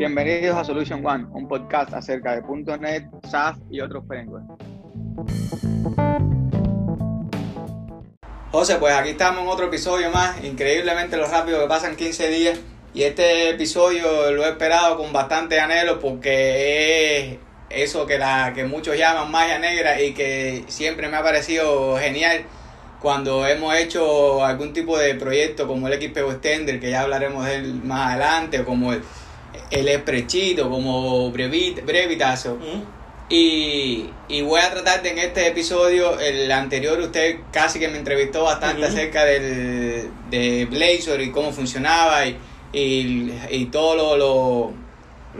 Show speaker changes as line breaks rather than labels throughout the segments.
Bienvenidos a Solution One, un podcast acerca de .NET, SAS y otros frameworks. José, pues aquí estamos en otro episodio más. Increíblemente lo rápido que pasan 15 días. Y este episodio lo he esperado con bastante anhelo porque es eso que, la, que muchos llaman magia negra y que siempre me ha parecido genial cuando hemos hecho algún tipo de proyecto como el XP Extender, que ya hablaremos de él más adelante, o como el, el Esprechito, como Brevit, Brevitazo. Y, y, voy a tratar de en este episodio, el anterior usted casi que me entrevistó bastante acerca del, de Blazor y cómo funcionaba y, y, y todos lo,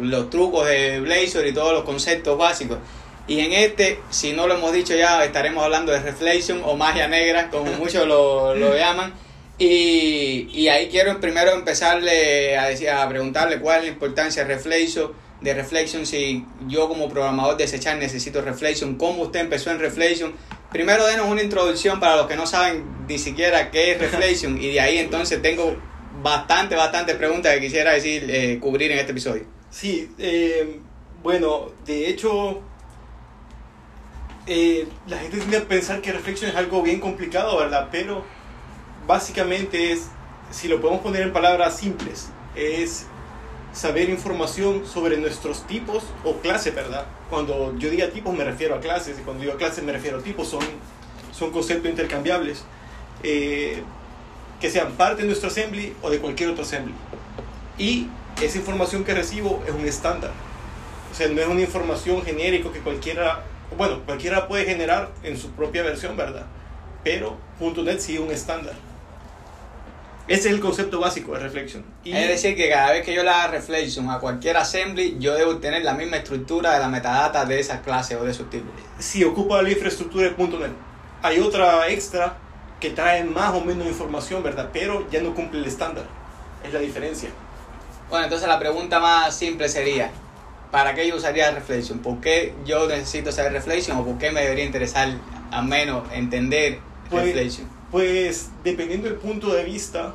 los trucos de Blazor y todos los conceptos básicos. Y en este, si no lo hemos dicho ya, estaremos hablando de Reflection o magia negra, como muchos lo, lo llaman. Y, y, ahí quiero primero empezarle a, decir, a preguntarle cuál es la importancia de Reflection de Reflection, si yo como programador de Sechar necesito Reflection, cómo usted empezó en Reflection. Primero denos una introducción para los que no saben ni siquiera qué es Reflection y de ahí entonces tengo bastante, bastante preguntas que quisiera decir, eh, cubrir en este episodio.
Sí, eh, bueno, de hecho, eh, la gente tiende a pensar que Reflection es algo bien complicado, ¿verdad? Pero básicamente es, si lo podemos poner en palabras simples, es saber información sobre nuestros tipos o clases, ¿verdad? Cuando yo diga tipos me refiero a clases y cuando digo clases me refiero a tipos, son, son conceptos intercambiables eh, que sean parte de nuestro assembly o de cualquier otro assembly. Y esa información que recibo es un estándar. O sea, no es una información genérica que cualquiera, bueno, cualquiera puede generar en su propia versión, ¿verdad? Pero .NET es un estándar. Ese es el concepto básico de Reflection.
Y es decir, que cada vez que yo le haga Reflection a cualquier assembly, yo debo tener la misma estructura de la metadata de esas clases o de esos tipos.
Si ocupa la infraestructura de .NET. Hay otra extra que trae más o menos información, ¿verdad? Pero ya no cumple el estándar. Es la diferencia.
Bueno, entonces la pregunta más simple sería, ¿para qué yo usaría Reflection? ¿Por qué yo necesito saber Reflection o por qué me debería interesar al menos entender
pues,
Reflection?
Pues dependiendo del punto de vista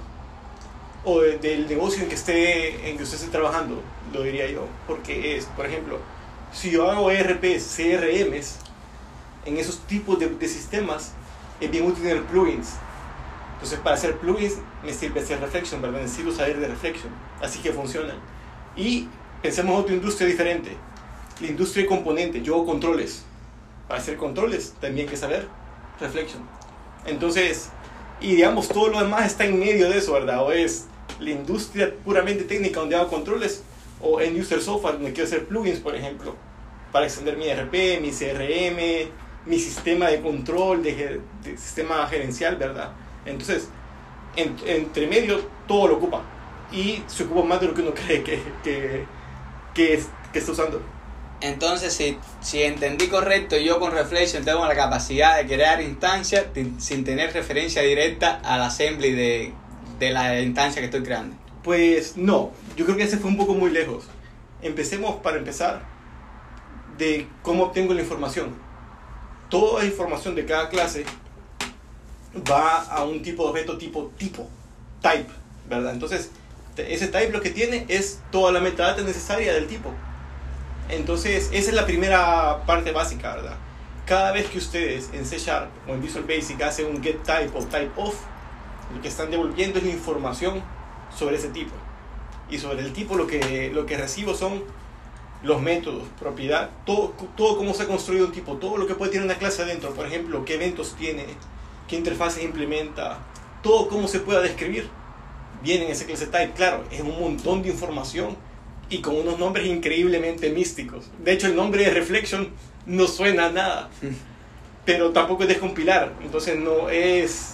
o de, del negocio en que esté en que usted esté trabajando, lo diría yo, porque es, por ejemplo, si yo hago ERPs, CRMs, en esos tipos de, de sistemas es bien útil tener plugins. Entonces, para hacer plugins me sirve hacer Reflection, ¿verdad? Necesito saber de Reflection. Así que funcionan. Y pensemos en otra industria diferente. La industria de componentes. Yo hago controles. Para hacer controles también hay que saber Reflection. Entonces, y digamos, todo lo demás está en medio de eso, ¿verdad? O es la industria puramente técnica donde hago controles, o en user software donde quiero hacer plugins, por ejemplo, para extender mi ERP, mi CRM, mi sistema de control, de, sistema gerencial, ¿verdad? Entonces, en, entre medio todo lo ocupa y se ocupa más de lo que uno cree que, que está usando.
Entonces, si, si entendí correcto, yo con Reflection tengo la capacidad de crear instancias sin tener referencia directa al assembly de, de la instancia que estoy creando.
Pues no, yo creo que ese fue un poco muy lejos. Empecemos para empezar de cómo obtengo la información. Toda la información de cada clase va a un tipo de objeto tipo tipo, type, ¿verdad? Entonces, ese type lo que tiene es toda la metadata necesaria del tipo. Entonces, esa es la primera parte básica, ¿verdad? Cada vez que ustedes en C Sharp o en Visual Basic hacen un get type o type of, lo que están devolviendo es la información sobre ese tipo. Y sobre el tipo lo que, lo que recibo son los métodos, propiedad, todo, todo cómo se ha construido un tipo, todo lo que puede tener una clase adentro, por ejemplo, qué eventos tiene, qué interfaces implementa, todo cómo se pueda describir, viene en ese clase type. Claro, es un montón de información y con unos nombres increíblemente místicos. De hecho, el nombre de Reflection no suena a nada, pero tampoco es descompilar, entonces no es...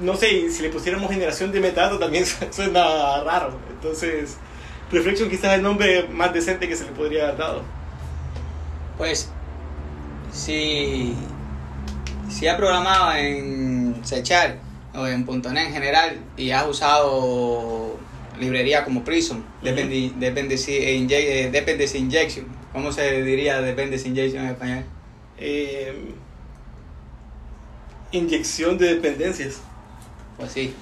No sé, si le pusiéramos generación de metadatos también suena raro. Entonces, Reflection quizás es el nombre más decente que se le podría haber dado.
Pues, si, si has programado en Sechar o en .NET en general y has usado librería como Prism, dependency, dependency, dependency injection. ¿Cómo se diría dependency injection en español?
Eh, inyección de dependencias.
Pues sí.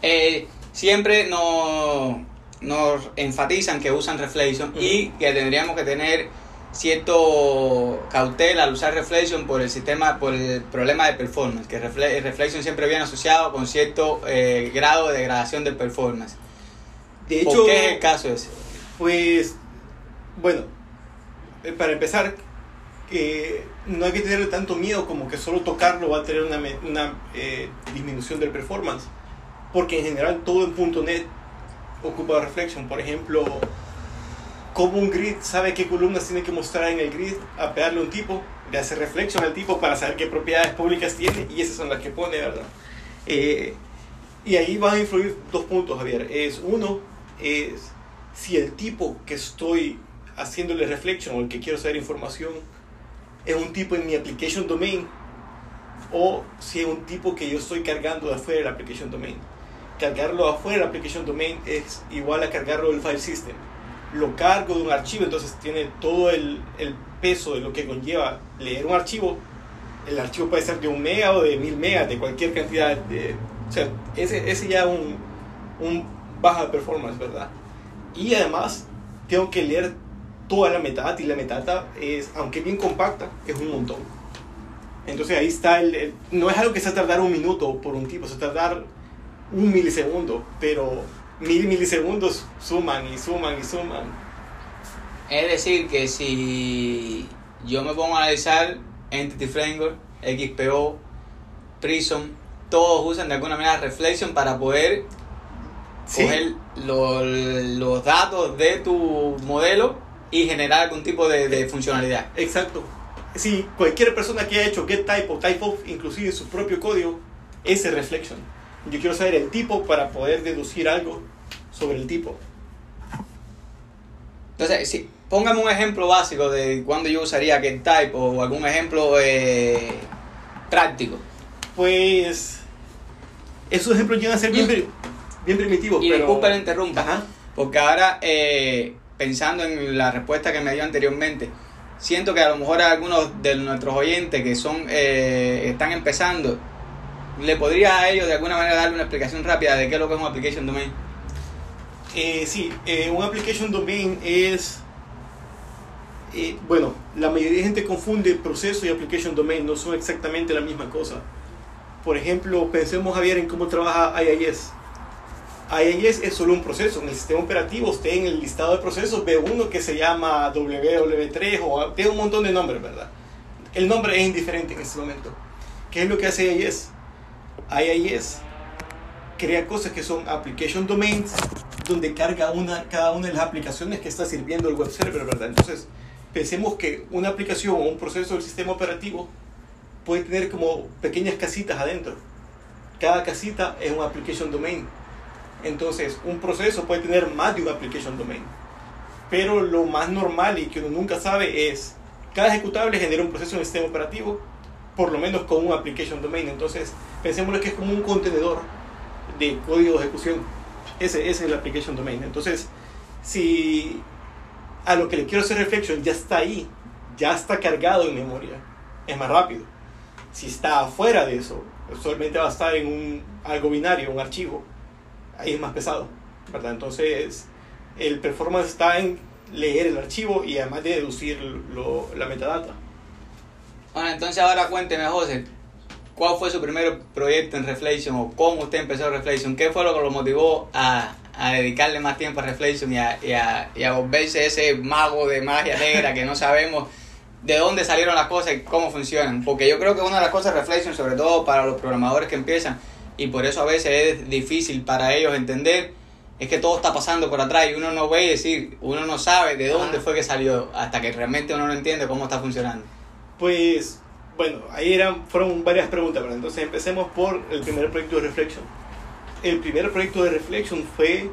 Eh, siempre nos, nos enfatizan que usan Reflection y que tendríamos que tener cierto cautela al usar Reflection por el sistema, por el problema de performance, que Reflection siempre viene asociado con cierto eh, grado de degradación de performance.
De hecho,
¿Por qué es el caso ese?
Pues, bueno, eh, para empezar, eh, no hay que tener tanto miedo como que solo tocarlo va a tener una, una eh, disminución del performance. Porque en general todo en .NET ocupa reflection. Por ejemplo, como un grid sabe qué columnas tiene que mostrar en el grid, a pegarle un tipo, le hace reflection al tipo para saber qué propiedades públicas tiene y esas son las que pone, ¿verdad? Eh, y ahí van a influir dos puntos, Javier. Es uno, es si el tipo que estoy haciéndole reflection o el que quiero saber información es un tipo en mi application domain o si es un tipo que yo estoy cargando de afuera del application domain. Cargarlo afuera del application domain es igual a cargarlo del file system. Lo cargo de un archivo, entonces tiene todo el, el peso de lo que conlleva leer un archivo. El archivo puede ser de un mega o de mil megas, de cualquier cantidad. De, o sea, ese, ese ya un, un baja performance, ¿verdad? Y además, tengo que leer toda la metadata y la metadata es, aunque bien compacta, es un montón. Entonces ahí está el, no es algo que se va a tardar un minuto por un tipo, se tardar un milisegundo, pero mil milisegundos suman y suman y suman.
Es decir, que si yo me pongo a analizar Entity Framework, XPO, Prism, todos usan de alguna manera Reflection para poder coger los, los datos de tu modelo y generar algún tipo de, de funcionalidad.
Exacto. Si cualquier persona que haya hecho getType o typeof, inclusive en su propio código, ese reflection. Yo quiero saber el tipo para poder deducir algo sobre el tipo.
Entonces, sí, póngame un ejemplo básico de cuando yo usaría getType o algún ejemplo eh, práctico.
Pues esos ejemplos llegan a ser bien, bien primitivos.
Y
pero...
disculpa la interrumpa,
Ajá.
porque ahora eh, pensando en la respuesta que me dio anteriormente, siento que a lo mejor a algunos de nuestros oyentes que son eh, están empezando, ¿le podría a ellos de alguna manera darle una explicación rápida de qué es lo que es un application domain?
Eh, sí, eh, un application domain es, eh, bueno, la mayoría de gente confunde proceso y application domain, no son exactamente la misma cosa. Por ejemplo, pensemos Javier en cómo trabaja IIS. IIS es solo un proceso. En el sistema operativo, usted en el listado de procesos ve uno que se llama WW3 o tiene un montón de nombres, ¿verdad? El nombre es indiferente en este momento. ¿Qué es lo que hace IIS? IIS crea cosas que son application domains donde carga una, cada una de las aplicaciones que está sirviendo el web server, ¿verdad? Entonces, pensemos que una aplicación o un proceso del sistema operativo puede tener como pequeñas casitas adentro. Cada casita es un application domain. Entonces, un proceso puede tener más de un application domain. Pero lo más normal y que uno nunca sabe es, cada ejecutable genera un proceso en el sistema operativo, por lo menos con un application domain. Entonces, pensémoslo que es como un contenedor de código de ejecución. Ese, es el application domain. Entonces, si a lo que le quiero hacer reflection ya está ahí, ya está cargado en memoria, es más rápido. Si está afuera de eso, usualmente va a estar en un, algo binario, un archivo, ahí es más pesado, ¿verdad? Entonces, el performance está en leer el archivo y además de deducir lo, la metadata.
Bueno, entonces ahora cuénteme, José, ¿cuál fue su primer proyecto en Reflection o cómo usted empezó Reflection? ¿Qué fue lo que lo motivó a, a dedicarle más tiempo a Reflection y a, y, a, y a volverse ese mago de magia negra que no sabemos de dónde salieron las cosas y cómo funcionan? Porque yo creo que una de las cosas de Reflection, sobre todo para los programadores que empiezan, y por eso a veces es difícil para ellos entender, es que todo está pasando por atrás y uno no ve y decir, uno no sabe de dónde fue que salió hasta que realmente uno no entiende cómo está funcionando.
Pues, bueno, ahí eran, fueron varias preguntas, pero entonces empecemos por el primer proyecto de Reflection. El primer proyecto de Reflection fue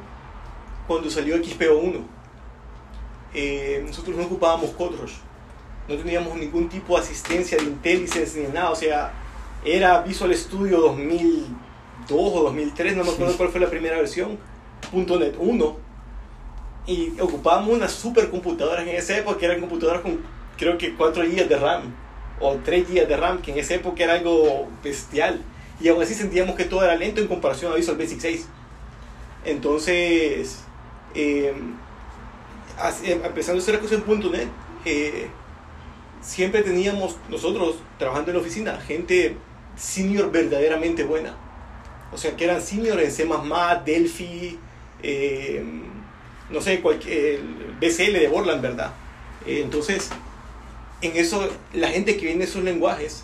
cuando salió XPO1. Eh, nosotros no ocupábamos Codrush, no teníamos ningún tipo de asistencia de IntelliSense ni nada, o sea, era Visual Studio 2002 o 2003, no me acuerdo cuál fue la primera versión, .NET 1, y ocupábamos unas supercomputadoras en esa época, que eran computadoras con creo que 4 GB de RAM o 3 GB de RAM, que en esa época era algo bestial. Y aún así sentíamos que todo era lento en comparación a Visual Basic 6. Entonces, eh, empezando a hacer cosas en .NET, eh, siempre teníamos nosotros trabajando en la oficina gente senior verdaderamente buena. O sea, que eran senior en C++, Delphi, eh, no sé, cualquier, BCL de Borland, ¿verdad? Eh, entonces, en eso, la gente que viene de esos lenguajes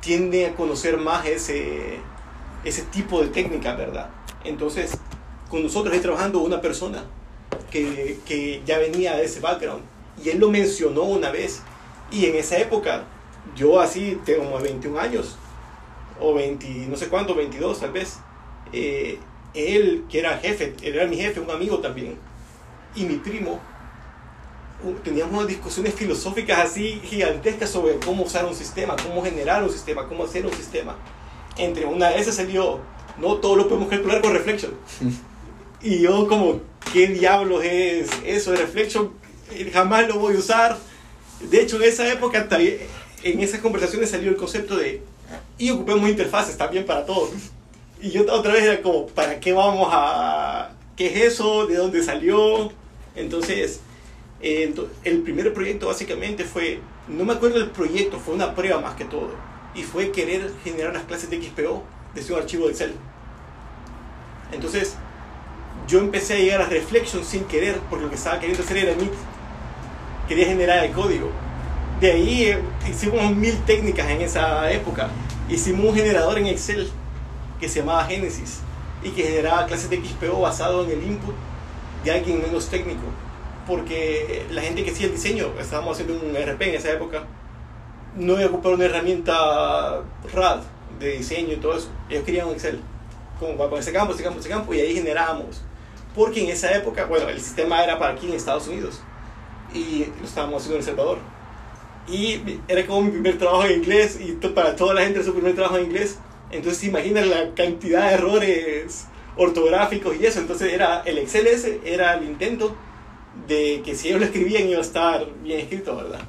tiende a conocer más ese, ese tipo de técnica, ¿verdad? Entonces, con nosotros ahí trabajando una persona que, que ya venía de ese background y él lo mencionó una vez y en esa época yo así tengo como 21 años o 20, no sé cuánto, 22 tal vez. Eh, él, que era jefe, él era mi jefe, un amigo también, y mi primo, teníamos unas discusiones filosóficas así gigantescas sobre cómo usar un sistema, cómo generar un sistema, cómo hacer un sistema. Entre una de esas salió, no todo lo podemos calcular con Reflection. y yo como, ¿qué diablos es eso de Reflection? Jamás lo voy a usar. De hecho, en esa época, en esas conversaciones salió el concepto de, y ocupemos interfaces también para todos. Y yo otra vez era como, ¿para qué vamos a...? ¿Qué es eso? ¿De dónde salió? Entonces, eh, el primer proyecto básicamente fue, no me acuerdo del proyecto, fue una prueba más que todo. Y fue querer generar las clases de XPO desde un archivo de Excel. Entonces, yo empecé a llegar a Reflection sin querer, porque lo que estaba queriendo hacer era Meet. Quería generar el código. De ahí eh, hicimos mil técnicas en esa época. Hicimos un generador en Excel que se llamaba Genesis y que generaba clases de XPO basado en el input de alguien menos técnico. Porque la gente que hacía el diseño, estábamos haciendo un RP en esa época, no iba a una herramienta RAD de diseño y todo eso. Ellos querían un Excel, como para ese campo, ese campo, ese campo, y ahí generábamos. Porque en esa época, bueno, el sistema era para aquí en Estados Unidos y lo estábamos haciendo en El Salvador. Y era como mi primer trabajo en inglés y para toda la gente era su primer trabajo en inglés. Entonces imaginen la cantidad de errores ortográficos y eso. Entonces era el Excel ese, era el intento de que si ellos lo escribían iba a estar bien escrito, ¿verdad?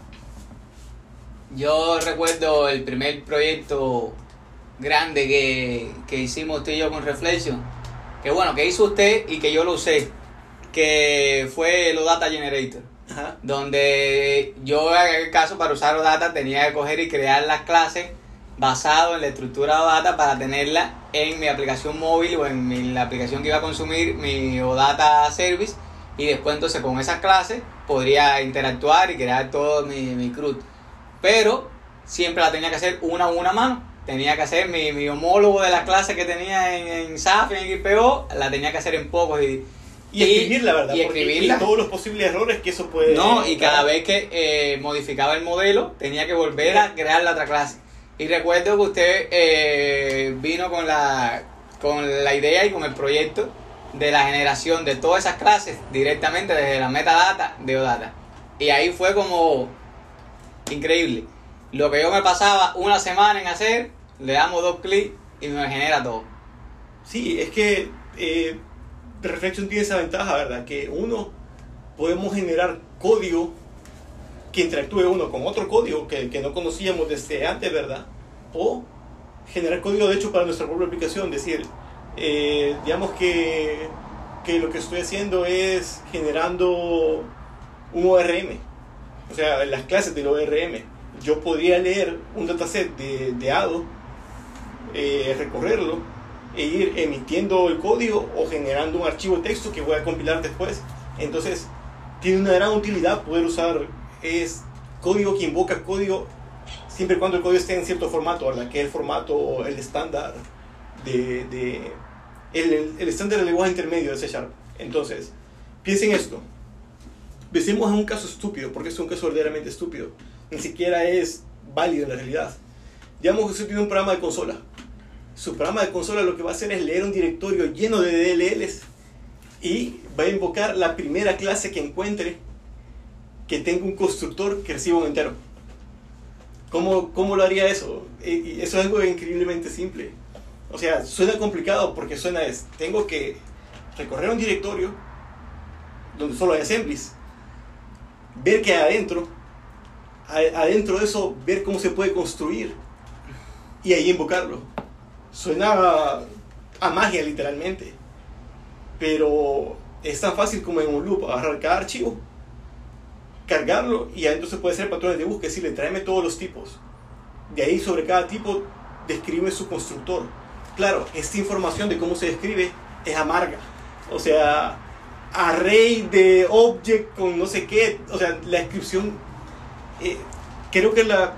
Yo recuerdo el primer proyecto grande que, que hicimos usted y yo con Reflexion. Que bueno, que hizo usted y que yo lo usé. Que fue lo Data Generator. Donde yo en el caso para usar OData tenía que coger y crear las clases basado en la estructura OData para tenerla en mi aplicación móvil o en la aplicación que iba a consumir mi OData Service y después entonces con esas clases podría interactuar y crear todo mi, mi CRUD. Pero siempre la tenía que hacer una a una mano. Tenía que hacer mi, mi homólogo de la clase que tenía en, en SAF, en XPO, la tenía que hacer en pocos y,
escribirla, ¿verdad? Y escribirla. todos los posibles errores que eso puede...
No, y cada vez que eh, modificaba el modelo, tenía que volver a crear la otra clase. Y recuerdo que usted eh, vino con la, con la idea y con el proyecto de la generación de todas esas clases directamente desde la metadata de OData. Y ahí fue como increíble. Lo que yo me pasaba una semana en hacer, le damos dos clics y me genera todo.
Sí, es que eh, Reflection tiene esa ventaja, ¿verdad? Que uno, podemos generar código que interactúe uno con otro código que, que no conocíamos desde antes, ¿verdad? O generar código de hecho para nuestra propia aplicación, decir, eh, digamos que, que lo que estoy haciendo es generando un ORM, o sea, las clases del ORM. Yo podría leer un dataset de, de ADO, eh, recorrerlo e ir emitiendo el código o generando un archivo de texto que voy a compilar después. Entonces, tiene una gran utilidad poder usar es código que invoca código siempre y cuando el código esté en cierto formato, ¿verdad? Que es el formato, el estándar de, de el estándar del lenguaje intermedio de C Sharp. Entonces, piensen esto. Pensemos en un caso estúpido, porque es un caso verdaderamente estúpido. Ni siquiera es válido en la realidad. Digamos que usted tiene un programa de consola su programa de consola lo que va a hacer es leer un directorio lleno de DLLs y va a invocar la primera clase que encuentre que tenga un constructor que reciba un entero. ¿Cómo, cómo lo haría eso? Y eso es algo increíblemente simple. O sea, suena complicado porque suena es, tengo que recorrer un directorio donde solo hay assemblies, ver que adentro, adentro de eso, ver cómo se puede construir y ahí invocarlo Suena a magia literalmente. Pero es tan fácil como en un loop agarrar cada archivo, cargarlo y entonces puede ser patrones de búsqueda, decirle tráeme todos los tipos. De ahí sobre cada tipo describe su constructor. Claro, esta información de cómo se describe es amarga. O sea, array de object con no sé qué, o sea, la descripción, eh, creo que la,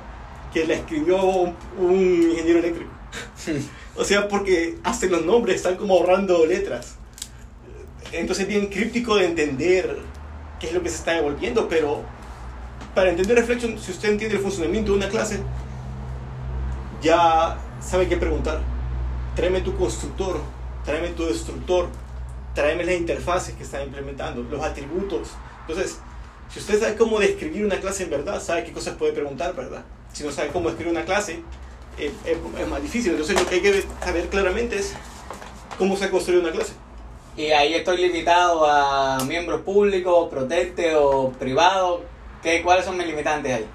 que la escribió un, un ingeniero eléctrico. o sea, porque hasta los nombres están como ahorrando letras. Entonces es bien críptico de entender qué es lo que se está devolviendo, pero para entender Reflection, si usted entiende el funcionamiento de una clase, ya sabe qué preguntar. Tráeme tu constructor, tráeme tu destructor, tráeme las interfaces que están implementando, los atributos. Entonces, si usted sabe cómo describir una clase en verdad, sabe qué cosas puede preguntar, ¿verdad? Si no sabe cómo escribir una clase, eh, es, es más difícil. Entonces, lo que hay que saber claramente es cómo se construye una clase.
Y ahí estoy limitado a miembros públicos, proteste o privados. ¿Qué, ¿Cuáles son mis limitantes ahí?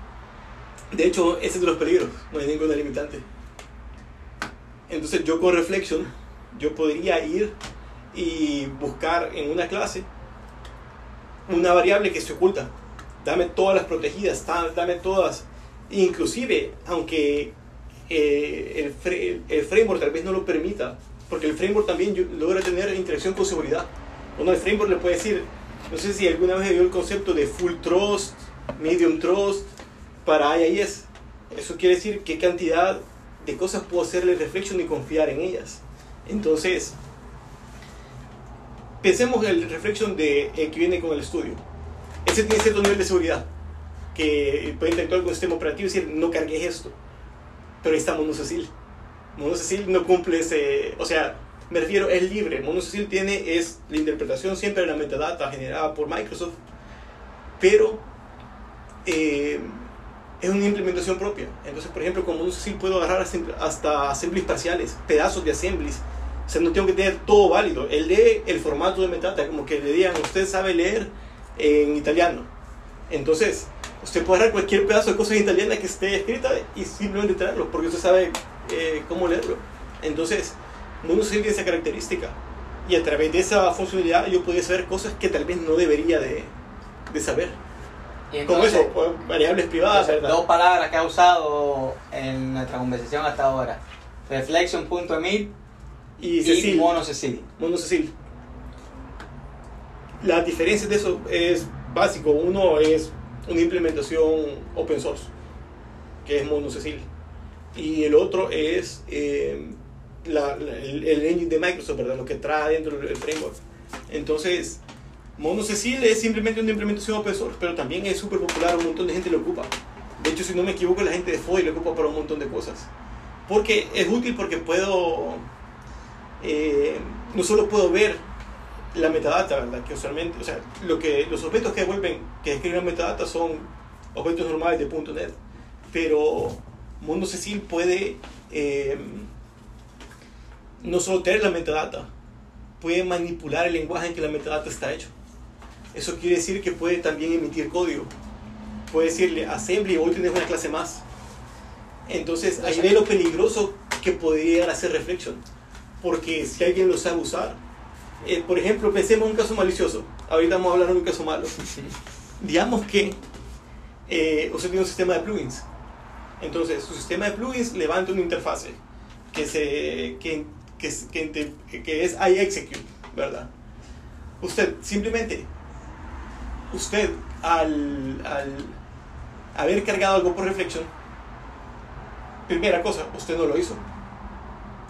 De hecho, ese es de los peligros, no hay ninguna limitante. Entonces yo con Reflection, yo podría ir y buscar en una clase una variable que se oculta. Dame todas las protegidas, dame todas. Inclusive, aunque eh, el, el, framework tal vez no lo permita, porque el framework también logra tener interacción con seguridad. Uno el framework le puede decir, no sé si alguna vez vio el concepto de full trust, medium trust, para IIS. Eso quiere decir qué cantidad de cosas puedo hacerle reflection y confiar en ellas. Entonces, pensemos en el reflection de, eh, que viene con el estudio. Ese tiene cierto nivel de seguridad, que puede intentar con el sistema operativo y decir, no cargues esto. Pero ahí está MonoCecil. MonoCecil no cumple ese... O sea, me refiero, es libre. MonoCecil tiene es la interpretación siempre de la metadata generada por Microsoft, pero... Eh, es una implementación propia. Entonces, por ejemplo, como un sí puedo agarrar hasta assemblies parciales, pedazos de assemblies. O sea, no tengo que tener todo válido. Él lee el formato de metadata, como que le digan, usted sabe leer en italiano. Entonces, usted puede agarrar cualquier pedazo de cosa en italiana que esté escrita y simplemente traerlo, porque usted sabe eh, cómo leerlo. Entonces, Mundo tiene esa característica. Y a través de esa funcionalidad yo podía saber cosas que tal vez no debería de, de saber. Como eso, variables privadas.
Dos palabras que ha usado en nuestra conversación hasta ahora. Reflection.emit y, Cecil. Mono Cecil.
Mono Cecil. La diferencia de eso es básico. Uno es una implementación open source, que es Mono Cecil. Y el otro es eh, el, engine de Microsoft, ¿verdad? lo que trae dentro del framework. Entonces, Mono Cecil es simplemente una implementación open source, pero también es súper popular, un montón de gente lo ocupa. De hecho, si no me equivoco, la gente de FOI lo ocupa para un montón de cosas. Porque es útil porque puedo, eh, no solo puedo ver la metadata, ¿verdad? Que usualmente, o sea, lo que, los objetos que devuelven, que escriben metadata son objetos normales de .NET. Pero Mono Cecil puede eh, no solo tener la metadata, puede manipular el lenguaje en que la metadata está hecho. Eso quiere decir que puede también emitir código. Puede decirle assembly, hoy tienes una clase más. Entonces, ahí ve lo peligroso que podría llegar a ser reflection. Porque si alguien lo sabe usar, eh, por ejemplo, pensemos en un caso malicioso. Ahorita vamos a hablar de un caso malo. Digamos que eh, usted tiene un sistema de plugins. Entonces, su sistema de plugins levanta una interfase que, se, que, que, que, que es iExecute, ¿verdad? Usted simplemente usted al, al haber cargado algo por reflexión, primera cosa, usted no lo hizo.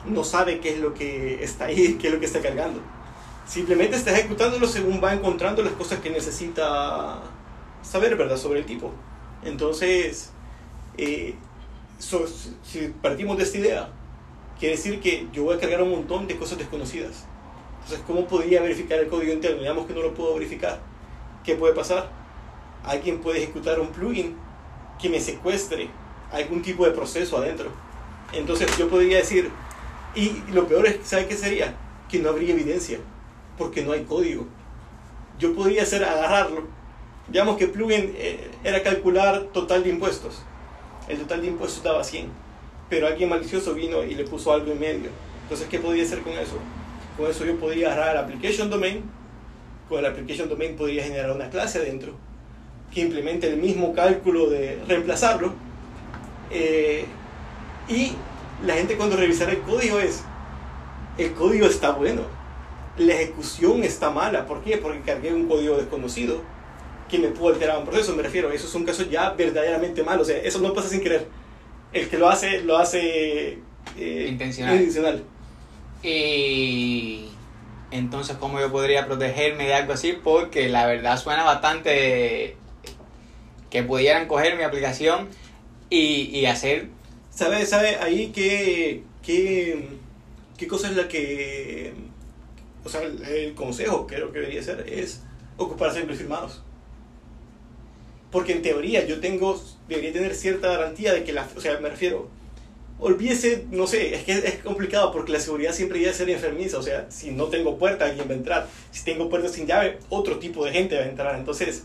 No sabe qué es lo que está ahí, qué es lo que está cargando. Simplemente está ejecutándolo según va encontrando las cosas que necesita saber, ¿verdad? Sobre el tipo. Entonces, eh, si partimos de esta idea, quiere decir que yo voy a cargar un montón de cosas desconocidas. Entonces, ¿cómo podría verificar el código interno? Digamos que no lo puedo verificar ¿qué puede pasar? Alguien puede ejecutar un plugin que me secuestre algún tipo de proceso adentro. Entonces yo podría decir, y lo peor es, ¿sabe qué sería? Que no habría evidencia, porque no hay código. Yo podría hacer agarrarlo. Digamos que plugin eh, era calcular total de impuestos. El total de impuestos daba 100. Pero alguien malicioso vino y le puso algo en medio. Entonces, ¿qué podría hacer con eso? Con eso yo podría agarrar application domain, con el application domain podría generar una clase adentro que implemente el mismo cálculo de reemplazarlo. Eh, y la gente cuando revisara el código es, el código está bueno, la ejecución está mala. ¿Por qué? Porque cargué un código desconocido que me pudo alterar un proceso. Me refiero, eso es un caso ya verdaderamente malo. O sea, eso no pasa sin querer. El que lo hace, lo hace
eh, intencional. Y entonces, ¿cómo yo podría protegerme de algo así? Porque la verdad suena bastante que pudieran coger mi aplicación y, y hacer...
¿Sabe, sabe ahí qué, qué, qué cosa es la que... O sea, el, consejo que lo que debería ser es ocupar siempre firmados. Porque en teoría yo tengo, debería tener cierta garantía de que la... O sea, me refiero, olvídese, no sé, es que es complicado porque la seguridad siempre debe ser enfermiza, o sea, si no tengo puerta, alguien va a entrar, si tengo puerta sin llave, otro tipo de gente va a entrar, entonces,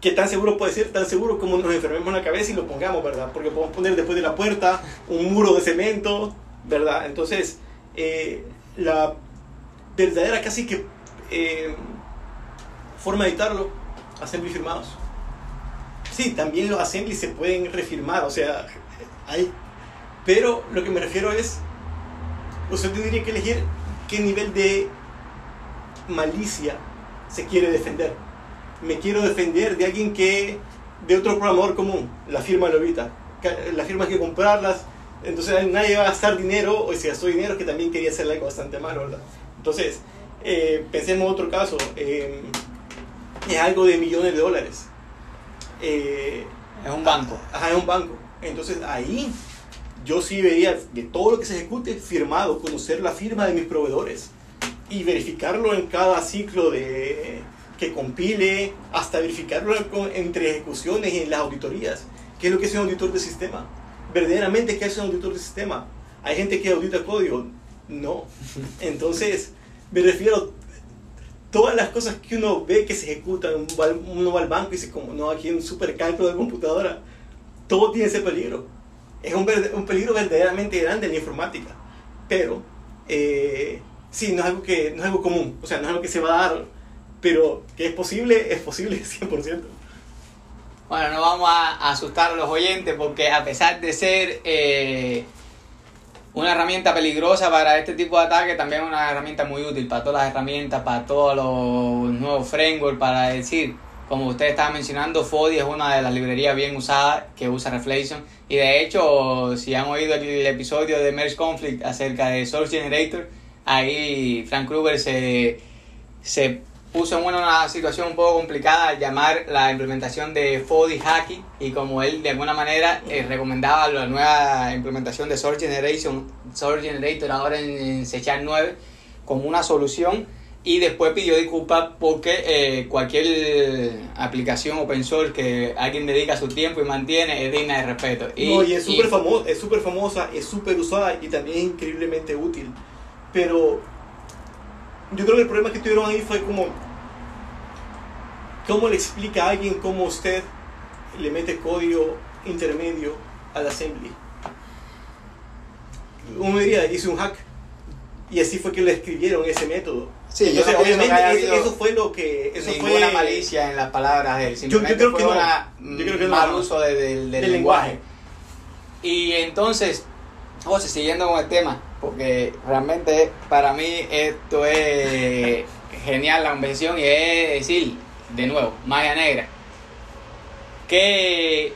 ¿qué tan seguro puede ser? Tan seguro como nos enfermemos la cabeza y lo pongamos, ¿verdad? Porque podemos poner después de la puerta un muro de cemento, ¿verdad? Entonces, eh, la verdadera casi que eh, forma de editarlo, assembly firmados. Sí, también los assemblies se pueden refirmar, o sea, hay pero lo que me refiero es, usted tendría que elegir qué nivel de malicia se quiere defender. Me quiero defender de alguien que, de otro programador común, la firma lo evita. La firma hay que comprarlas, entonces nadie va a gastar dinero, o si gastó dinero que también quería hacer algo bastante malo, ¿verdad? Entonces, eh, pensemos en otro caso, eh, es algo de millones de dólares.
Eh, es un banco.
Ajá, es un banco. Entonces ahí yo sí veía de todo lo que se ejecute firmado, conocer la firma de mis proveedores y verificarlo en cada ciclo de que compile, hasta verificarlo entre ejecuciones y en las auditorías. ¿Qué es lo que es un auditor de sistema? Verdaderamente, ¿qué es un auditor de sistema? ¿Hay gente que audita código? No. Entonces, me refiero todas las cosas que uno ve que se ejecutan, uno va al banco y dice, como no, aquí hay un super de computadora, todo tiene ese peligro es un, un peligro verdaderamente grande en la informática. Pero, eh, sí, no es, algo que, no es algo común, o sea, no es algo que se va a dar, pero que es posible, es posible 100%.
Bueno, no vamos a asustar a los oyentes porque a pesar de ser eh, una herramienta peligrosa para este tipo de ataque, también una herramienta muy útil para todas las herramientas, para todos los nuevos frameworks, para decir, como usted estaba mencionando, Fodi es una de las librerías bien usadas que usa Reflection. Y de hecho, si han oído el, episodio de Merge Conflict acerca de Source Generator, ahí Frank Kruger se, se puso en una situación un poco complicada al llamar la implementación de Fodi Hacking y como él de alguna manera eh, recomendaba la nueva implementación de Source Generation, Source Generator ahora en, en C 9 como una solución y después pidió disculpas porque eh, cualquier aplicación open source que alguien dedica su tiempo y mantiene es digna de respeto.
Y, no, y es súper famosa, es súper famosa, es súper usada y también es increíblemente útil. Pero yo creo que el problema que tuvieron ahí fue como, ¿cómo le explica a alguien cómo usted le mete código intermedio al assembly? Uno diría, hice un hack. Y así fue que le escribieron ese método
Sí, Entonces, obviamente eso, fue lo que... Eso ninguna fue... malicia en las palabras de él.
Yo, yo, creo que
no. yo creo que mal uso del, lenguaje. Y entonces, José, siguiendo con el tema, porque realmente para mí esto es genial la convención y es decir, de nuevo, magia negra. ¿Qué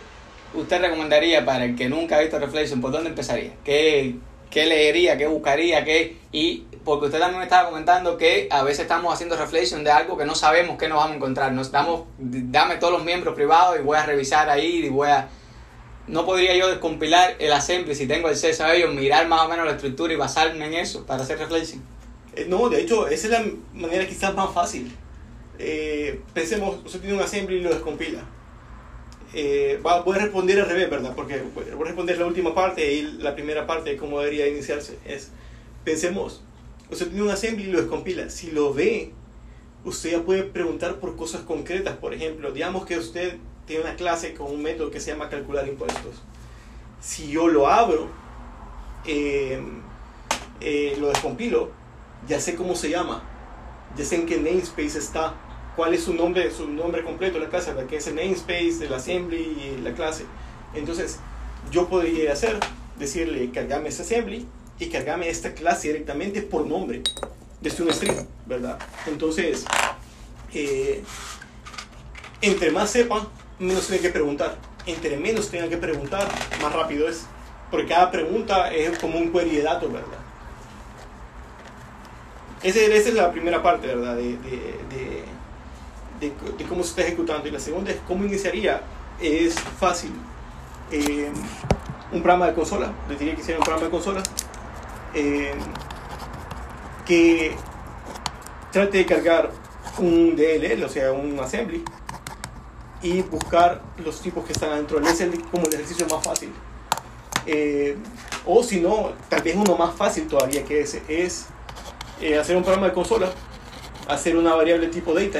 usted recomendaría para el que nunca ha visto Reflection? ¿Por dónde empezaría? ¿Qué, qué leería? ¿Qué buscaría? ¿Qué? Y porque usted también me estaba comentando que a veces estamos haciendo reflexión de algo que no sabemos qué nos vamos a encontrar. Nos damos, dame todos los miembros privados y voy a revisar ahí y voy a... No podría yo descompilar el assembly si tengo a ellos, mirar más o menos la estructura y basarme en eso para hacer reflexión.
Eh, no, de hecho, esa es la manera quizás más fácil. Eh, pensemos, usted tiene un assembly y lo descompila. Eh, va, voy a responder al revés, ¿verdad? Porque voy a responder la última parte y la primera parte de cómo debería iniciarse. Es, pensemos, Usted tiene un assembly y lo descompila. Si lo ve, usted ya puede preguntar por cosas concretas. Por ejemplo, digamos que usted tiene una clase con un método que se llama calcular impuestos. Si yo lo abro, eh, eh, lo descompilo, ya sé cómo se llama. ya sé en qué namespace está, cuál es su nombre, su nombre completo de la clase, que es el namespace, el assembly y la clase. Entonces, yo podría hacer, decirle, cargame ese assembly y cargame esta clase directamente por nombre, desde un string, ¿verdad? Entonces, eh, entre más sepa, menos tiene que preguntar. Entre menos tenga que preguntar, más rápido es. Porque cada pregunta es como un query de datos, ¿verdad? Esa, esa es la primera parte, ¿verdad? De, de, de, de, cómo se está ejecutando. Y la segunda es cómo iniciaría. Es fácil. Eh, un programa de consola, les diría que hiciera un programa de consola, eh, que trate de cargar un DLL, o sea, un assembly, y buscar los tipos que están adentro. Es el, como el ejercicio más fácil. Eh, o si no, tal vez uno más fácil todavía que ese es eh, hacer un programa de consola, hacer una variable tipo data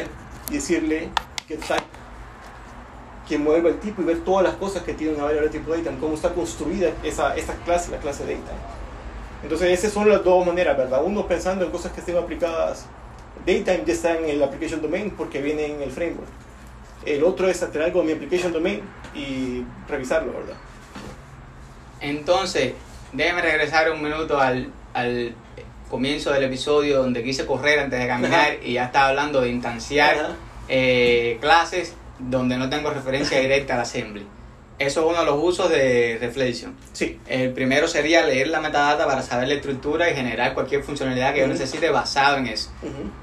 y decirle que type que mueva el tipo y ver todas las cosas que tiene una variable tipo data, cómo está construida esa, esa clase, la clase data. Entonces esas son las dos maneras, ¿verdad? Uno pensando en cosas que estén aplicadas, data ya está en el application domain porque viene en el framework. El otro es hacer algo en mi application domain y revisarlo, ¿verdad?
Entonces, déjeme regresar un minuto al, al comienzo del episodio donde quise correr antes de caminar y ya estaba hablando de instanciar eh, clases donde no tengo referencia directa al assembly. Eso es uno de los usos de Reflection.
Sí.
El primero sería leer la metadata para saber la estructura y generar cualquier funcionalidad que yo necesite basado en eso.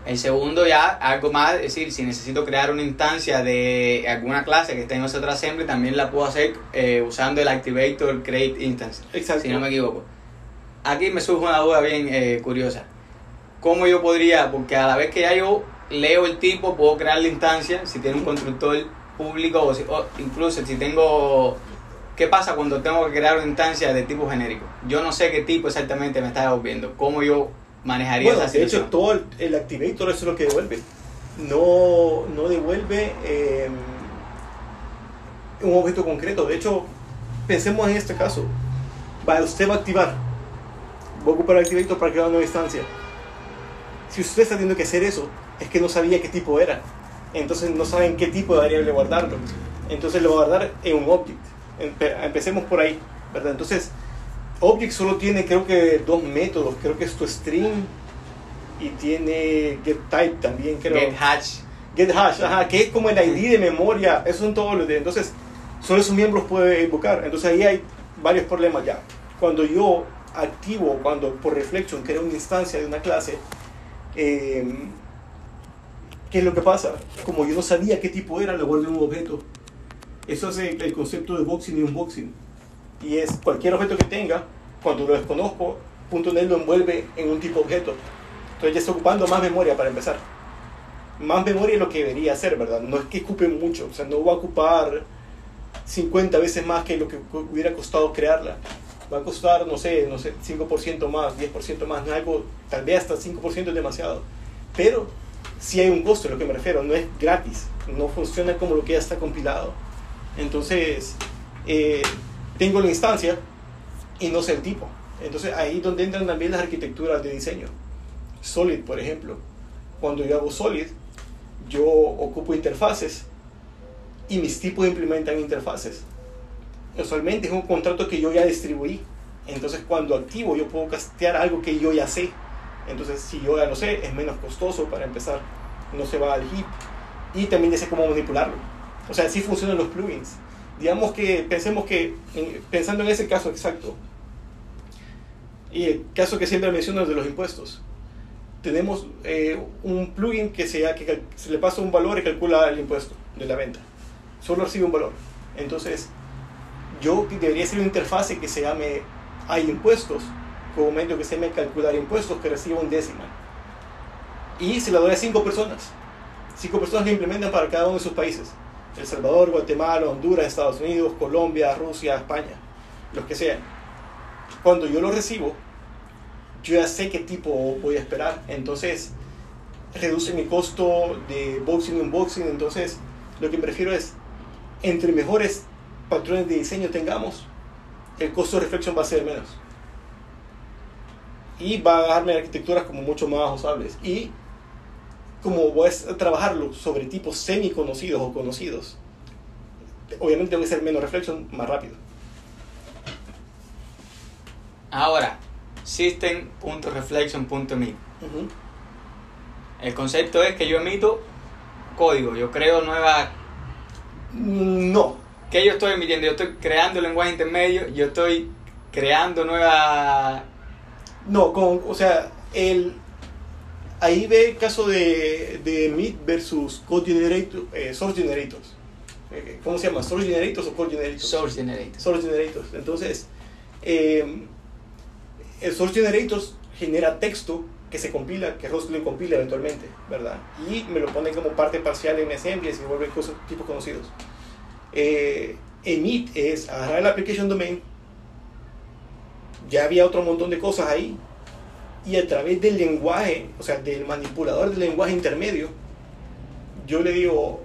El segundo ya, algo más, es decir, si necesito crear una instancia de alguna clase que esté en ese otro assembly, también la puedo hacer eh, usando el Activator Create Instance.
Exacto.
Si no me equivoco. Aquí me surge una duda bien eh, curiosa. ¿Cómo yo podría, porque a la vez que ya yo leo el tipo, puedo crear la instancia, si tiene un constructor público o, si, o incluso si tengo... ¿Qué pasa cuando tengo que crear una instancia de tipo genérico? Yo no sé qué tipo exactamente me está devolviendo. ¿Cómo yo manejaría
Bueno,
esa
de
situación?
hecho, todo el, el activator eso es lo que devuelve. No, no devuelve eh, un objeto concreto. De hecho, pensemos en este caso. Va, usted va a activar. Va a ocupar el activator para crear una nueva instancia. Si usted está teniendo que hacer eso, es que no sabía qué tipo era. Entonces no saben qué tipo de variable guardarlo. Entonces lo va a guardar en un object. Empe- Empecemos por ahí, ¿verdad? Entonces, object solo tiene creo que dos métodos. Creo que es tu string y tiene getType también, creo.
Get hatch.
GetHash, ajá, que es como el ID de memoria. Esos son todos los de... Entonces, solo esos miembros puede invocar. Entonces ahí hay varios problemas ya. Cuando yo activo, cuando por reflection creo una instancia de una clase, eh, ¿qué es lo que pasa? Como yo no sabía qué tipo era, le guardo en un objeto. Eso es el, el concepto de boxing y unboxing. Y es cualquier objeto que tenga, cuando lo desconozco, .NET lo envuelve en un tipo objeto. Entonces ya está ocupando más memoria para empezar. Más memoria de lo que debería hacer, ¿verdad? No es que ocupe mucho, o sea, no va a ocupar 50 veces más que lo que hubiera costado crearla. Va a costar, no sé, no sé, 5% más, 10% más, no es algo, tal vez hasta 5% es demasiado. Pero sí hay un costo, a lo que me refiero, no es gratis, no funciona como lo que ya está compilado. Entonces, eh, tengo la instancia y no sé el tipo. Entonces ahí es donde entran también las arquitecturas de diseño. Solid, por ejemplo. Cuando yo hago Solid, yo ocupo interfaces y mis tipos implementan interfaces. Usualmente es un contrato que yo ya distribuí. Entonces cuando activo yo puedo castear algo que yo ya sé. Entonces si yo ya lo sé, es menos costoso para empezar. No se va al heap. Y también ya sé cómo manipularlo. O sea, así funcionan los plugins. Digamos que pensemos que, en- pensando en ese caso exacto, y el caso que siempre menciono es de los impuestos. Tenemos eh, un plugin que, se, que se le pasa un valor y calcula el impuesto de la venta. Solo recibe un valor. Entonces, yo debería ser una interfase que se llame hay impuestos, con un método que se llame calcular impuestos que reciba un decimal. Y se la doy a cinco personas. Cinco personas que implementan para cada uno de sus países. El Salvador, Guatemala, Honduras, Estados Unidos, Colombia, Rusia, España, los que sean. Cuando yo lo recibo, yo ya sé qué tipo voy a esperar. Entonces, reduce mi costo de boxing y unboxing. Entonces, lo que prefiero es, entre mejores patrones de diseño tengamos, el costo de reflexión va a ser menos. Y va a darme arquitecturas como mucho más usables. Y como voy a trabajarlo sobre tipos semi conocidos o conocidos, obviamente voy a ser menos reflexión más rápido.
Ahora, system.reflection.me.
Ujú.
El concepto es que yo emito código, yo creo nuevas...
Mm, No,
¿Qué yo estoy emitiendo? Yo estoy creando lenguaje intermedio, yo estoy creando nuevas...
no, con, o sea, el, ahí ve el caso de, de Meet versus Code Generator, eh, Source Generators. Eh, ¿Cómo se llama? ¿Source Generators o Code Generators?
Source Generators.
Source Generators. Entonces, eh, el Source Generators genera texto que se compila, que lo compila eventualmente, ¿verdad? Y me lo pone como parte parcial en assembly y se vuelven cosas, tipos conocidos. Eh, emit es agarrar el application domain, ya había otro montón de cosas ahí, y a través del lenguaje, o sea, del manipulador del lenguaje intermedio, yo le digo,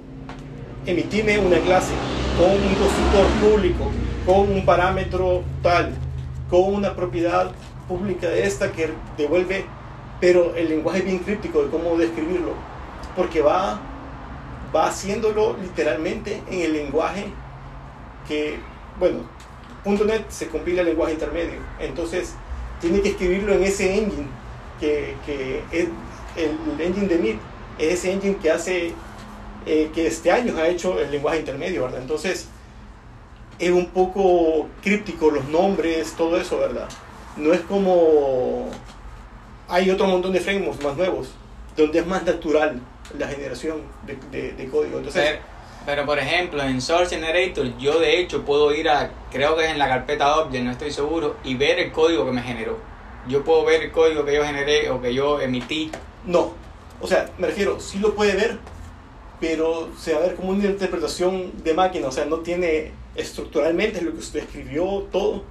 emitime una clase con un constructor público, con un parámetro tal, con una propiedad pública de esta que devuelve, pero el lenguaje es bien críptico de cómo describirlo, porque va, va haciéndolo literalmente en el lenguaje que, bueno, .NET se compila el lenguaje intermedio, entonces tiene que escribirlo en ese engine, que, que es el engine de MIT, es ese engine que hace, eh, que este año ha hecho el lenguaje intermedio, ¿verdad? Entonces, es un poco críptico los nombres, todo eso, ¿verdad? No es como... Hay otro montón de frameworks más nuevos, donde es más natural la generación de, de- de código. Entonces,
Pero, por ejemplo, en Source Generator yo de hecho puedo ir a, creo que es en la carpeta Object, no estoy seguro, y ver el código que me generó. Yo puedo ver el código que yo generé o que yo emití.
no. O sea, me refiero, sí lo puede ver, pero se va a ver como una interpretación de máquina. O sea, no tiene estructuralmente lo que usted escribió, todo,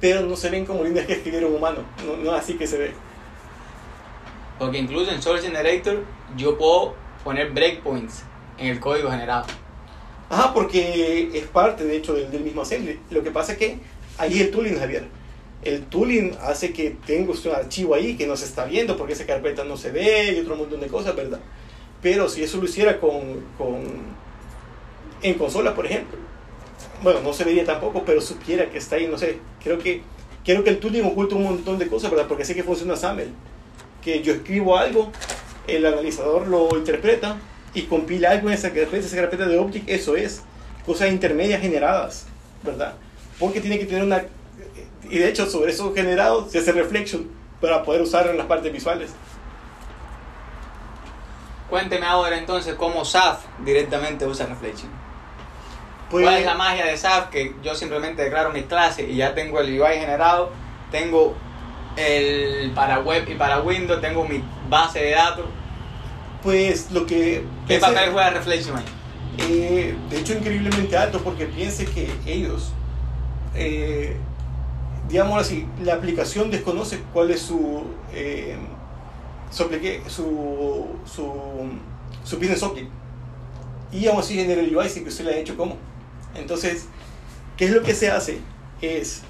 pero no se ven como líneas que escribieron humano. No, no así que se ve.
Porque incluso en Source Generator yo puedo poner breakpoints en el código generado.
Ajá, porque es parte, de hecho, del, del mismo assembly. Lo que pasa es que ahí el tooling, Javier. El tooling hace que tenga usted un archivo ahí que no se está viendo porque esa carpeta no se ve y otro montón de cosas, ¿verdad? Pero si eso lo hiciera con, con en consola, por ejemplo, bueno, no se vería tampoco, pero supiera que está ahí, no sé, creo que creo que el tooling oculta un montón de cosas, ¿verdad? Porque sé que funciona SAML, que yo escribo algo, el analizador lo interpreta y compila algo en esa carpeta, esa carpeta de Object, eso es, cosas intermedias generadas, ¿verdad? Porque tiene que tener una... Y de hecho, sobre eso generado se hace reflection para poder usarlo en las partes visuales.
Cuénteme ahora entonces cómo SAF directamente usa Reflection.
Pues,
¿Cuál es la magia de SAF? Que yo simplemente declaro mis clases y ya tengo el UI generado, tengo el para web y para Windows, tengo mi base de datos.
Pues lo que...
¿Qué
ese-
papel juega Reflection ahí?
Eh, de hecho, increíblemente alto porque piense que ellos, eh, digamos así, la aplicación desconoce cuál es su, eh, su, su, su, su business object. Y aún así genera el UI sin que usted le haya hecho cómo. Entonces, ¿qué es lo que se hace? Es,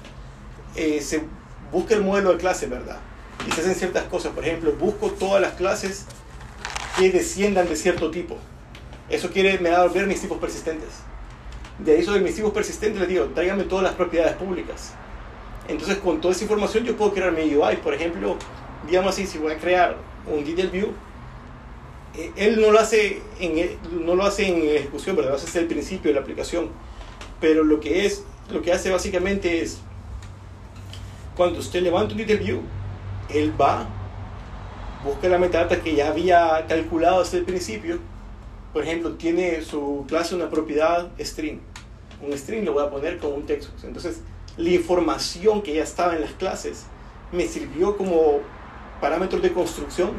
eh, se busca el modelo de clase, ¿verdad? Y se hacen ciertas cosas. Por ejemplo, busco todas las clases que desciendan de cierto tipo. Eso quiere, me da a ver mis tipos persistentes. De ahí sobre mis tipos persistentes le digo, tráigame todas las propiedades públicas. Entonces con toda esa información yo puedo crear mi UI. Por ejemplo, digamos así, si voy a crear un detail view, eh, él no lo hace en e- no lo hace en ejecución, ¿verdad? Lo hace desde el principio de la aplicación. Pero lo que es, lo que hace básicamente es cuando usted levanta un detail view, él va, busca la metadata que ya había calculado desde el principio. Por ejemplo, tiene su clase una propiedad string. Un string lo voy a poner con un texto. Entonces, la información que ya estaba en las clases me sirvió como parámetros de construcción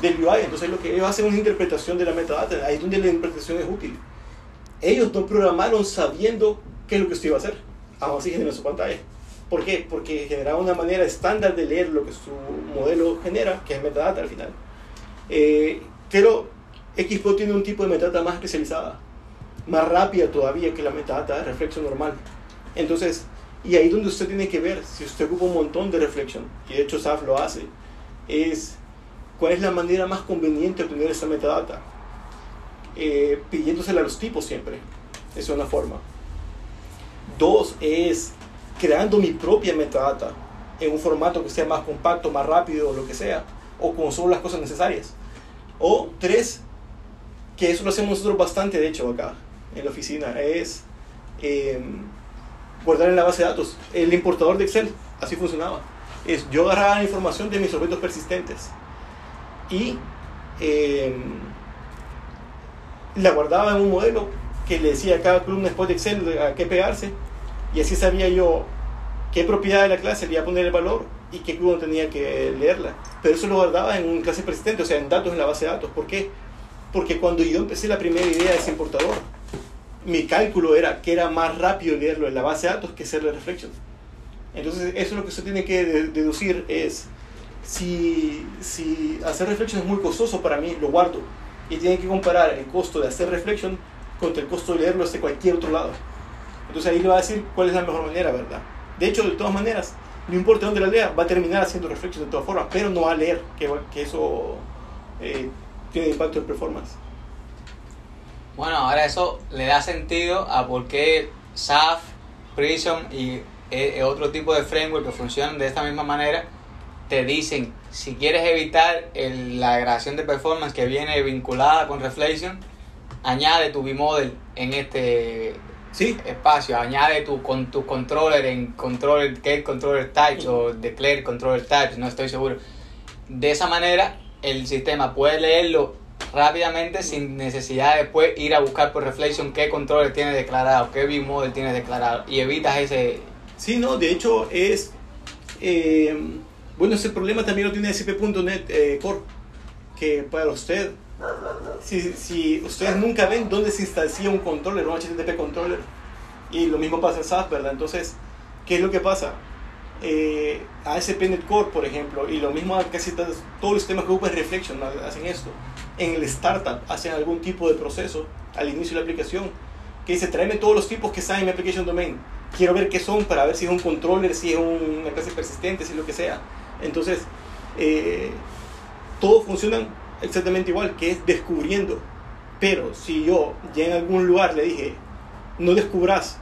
del UI. Entonces, lo que ellos hacen es una interpretación de la metadata. Ahí es donde la interpretación es útil. Ellos no programaron sabiendo qué es lo que usted iba a hacer. Aún así su pantalla. ¿Por qué? Porque generaba una manera estándar de leer lo que su modelo genera, que es metadata al final. Eh, pero Xpo tiene un tipo de metadata más especializada, más rápida todavía que la metadata de reflexión normal. Entonces, y ahí donde usted tiene que ver, si usted ocupa un montón de reflexión, y de hecho SAF lo hace, es cuál es la manera más conveniente de obtener esa metadata. Eh, pidiéndosela a los tipos siempre. Esa es una forma. Dos es creando mi propia metadata en un formato que sea más compacto, más rápido, lo que sea, o con solo las cosas necesarias. O tres, que eso lo hacemos nosotros bastante, de hecho, acá en la oficina, es em, guardar en la base de datos. El importador de Excel, así funcionaba. Es, yo agarraba la información de mis objetos persistentes y em, la guardaba en un modelo que le decía a cada columna después de Excel a qué pegarse y así sabía yo qué propiedad de la clase le iba poner el valor y qué columna tenía que leerla. Pero eso lo guardaba en una clase persistente, o sea, en datos en la base de datos. ¿Por qué? Porque cuando yo empecé la primera idea de ese importador, mi cálculo era que era más rápido leerlo en la base de datos que hacerle reflection. Entonces, eso es lo que se tiene que deducir es, si, si hacer reflection es muy costoso para mí, lo guardo. Y tiene que comparar el costo de hacer reflection contra el costo de leerlo desde cualquier otro lado. Entonces ahí le va a decir cuál es la mejor manera, ¿verdad? De hecho, de todas maneras, no importa dónde la lea, va a terminar haciendo reflection de todas formas, pero no va a leer, que, eso eh, tiene impacto en performance.
Bueno, ahora eso le da sentido a por qué SAF, Prism y eh, otro tipo de framework que funcionan de esta misma manera te dicen si quieres evitar la degradación de performance que viene vinculada con Reflection, añade tu B-Model en este
¿Sí?
espacio, añade tu, con tu controller en controller, get controller types o declare controller types, no estoy seguro. De esa manera el sistema puede leerlo rápidamente sin necesidad de después ir a buscar por Reflection qué controller tiene declarado, qué B-Model tiene declarado y evitas ese...
Sí, no, de hecho es... Eh, bueno, ese problema también lo tiene SP.NET eh, Core, que para usted, si, si ustedes nunca ven dónde se instancia un controller, un HTTP controller, y lo mismo pasa en SAP, ¿verdad? Entonces, ¿qué es lo que pasa? Eh, ASP.NET Core, por ejemplo, y lo mismo casi todos los sistemas que ocupan Reflection hacen esto. En el startup hacen algún tipo de proceso al inicio de la aplicación que dice, tráeme todos los tipos que están en mi application domain. Quiero ver qué son para ver si es un controller, si es una clase persistente, si es lo que sea. Entonces, eh, todos funcionan exactamente igual, que es descubriendo. Pero si yo ya en algún lugar le dije, no descubras,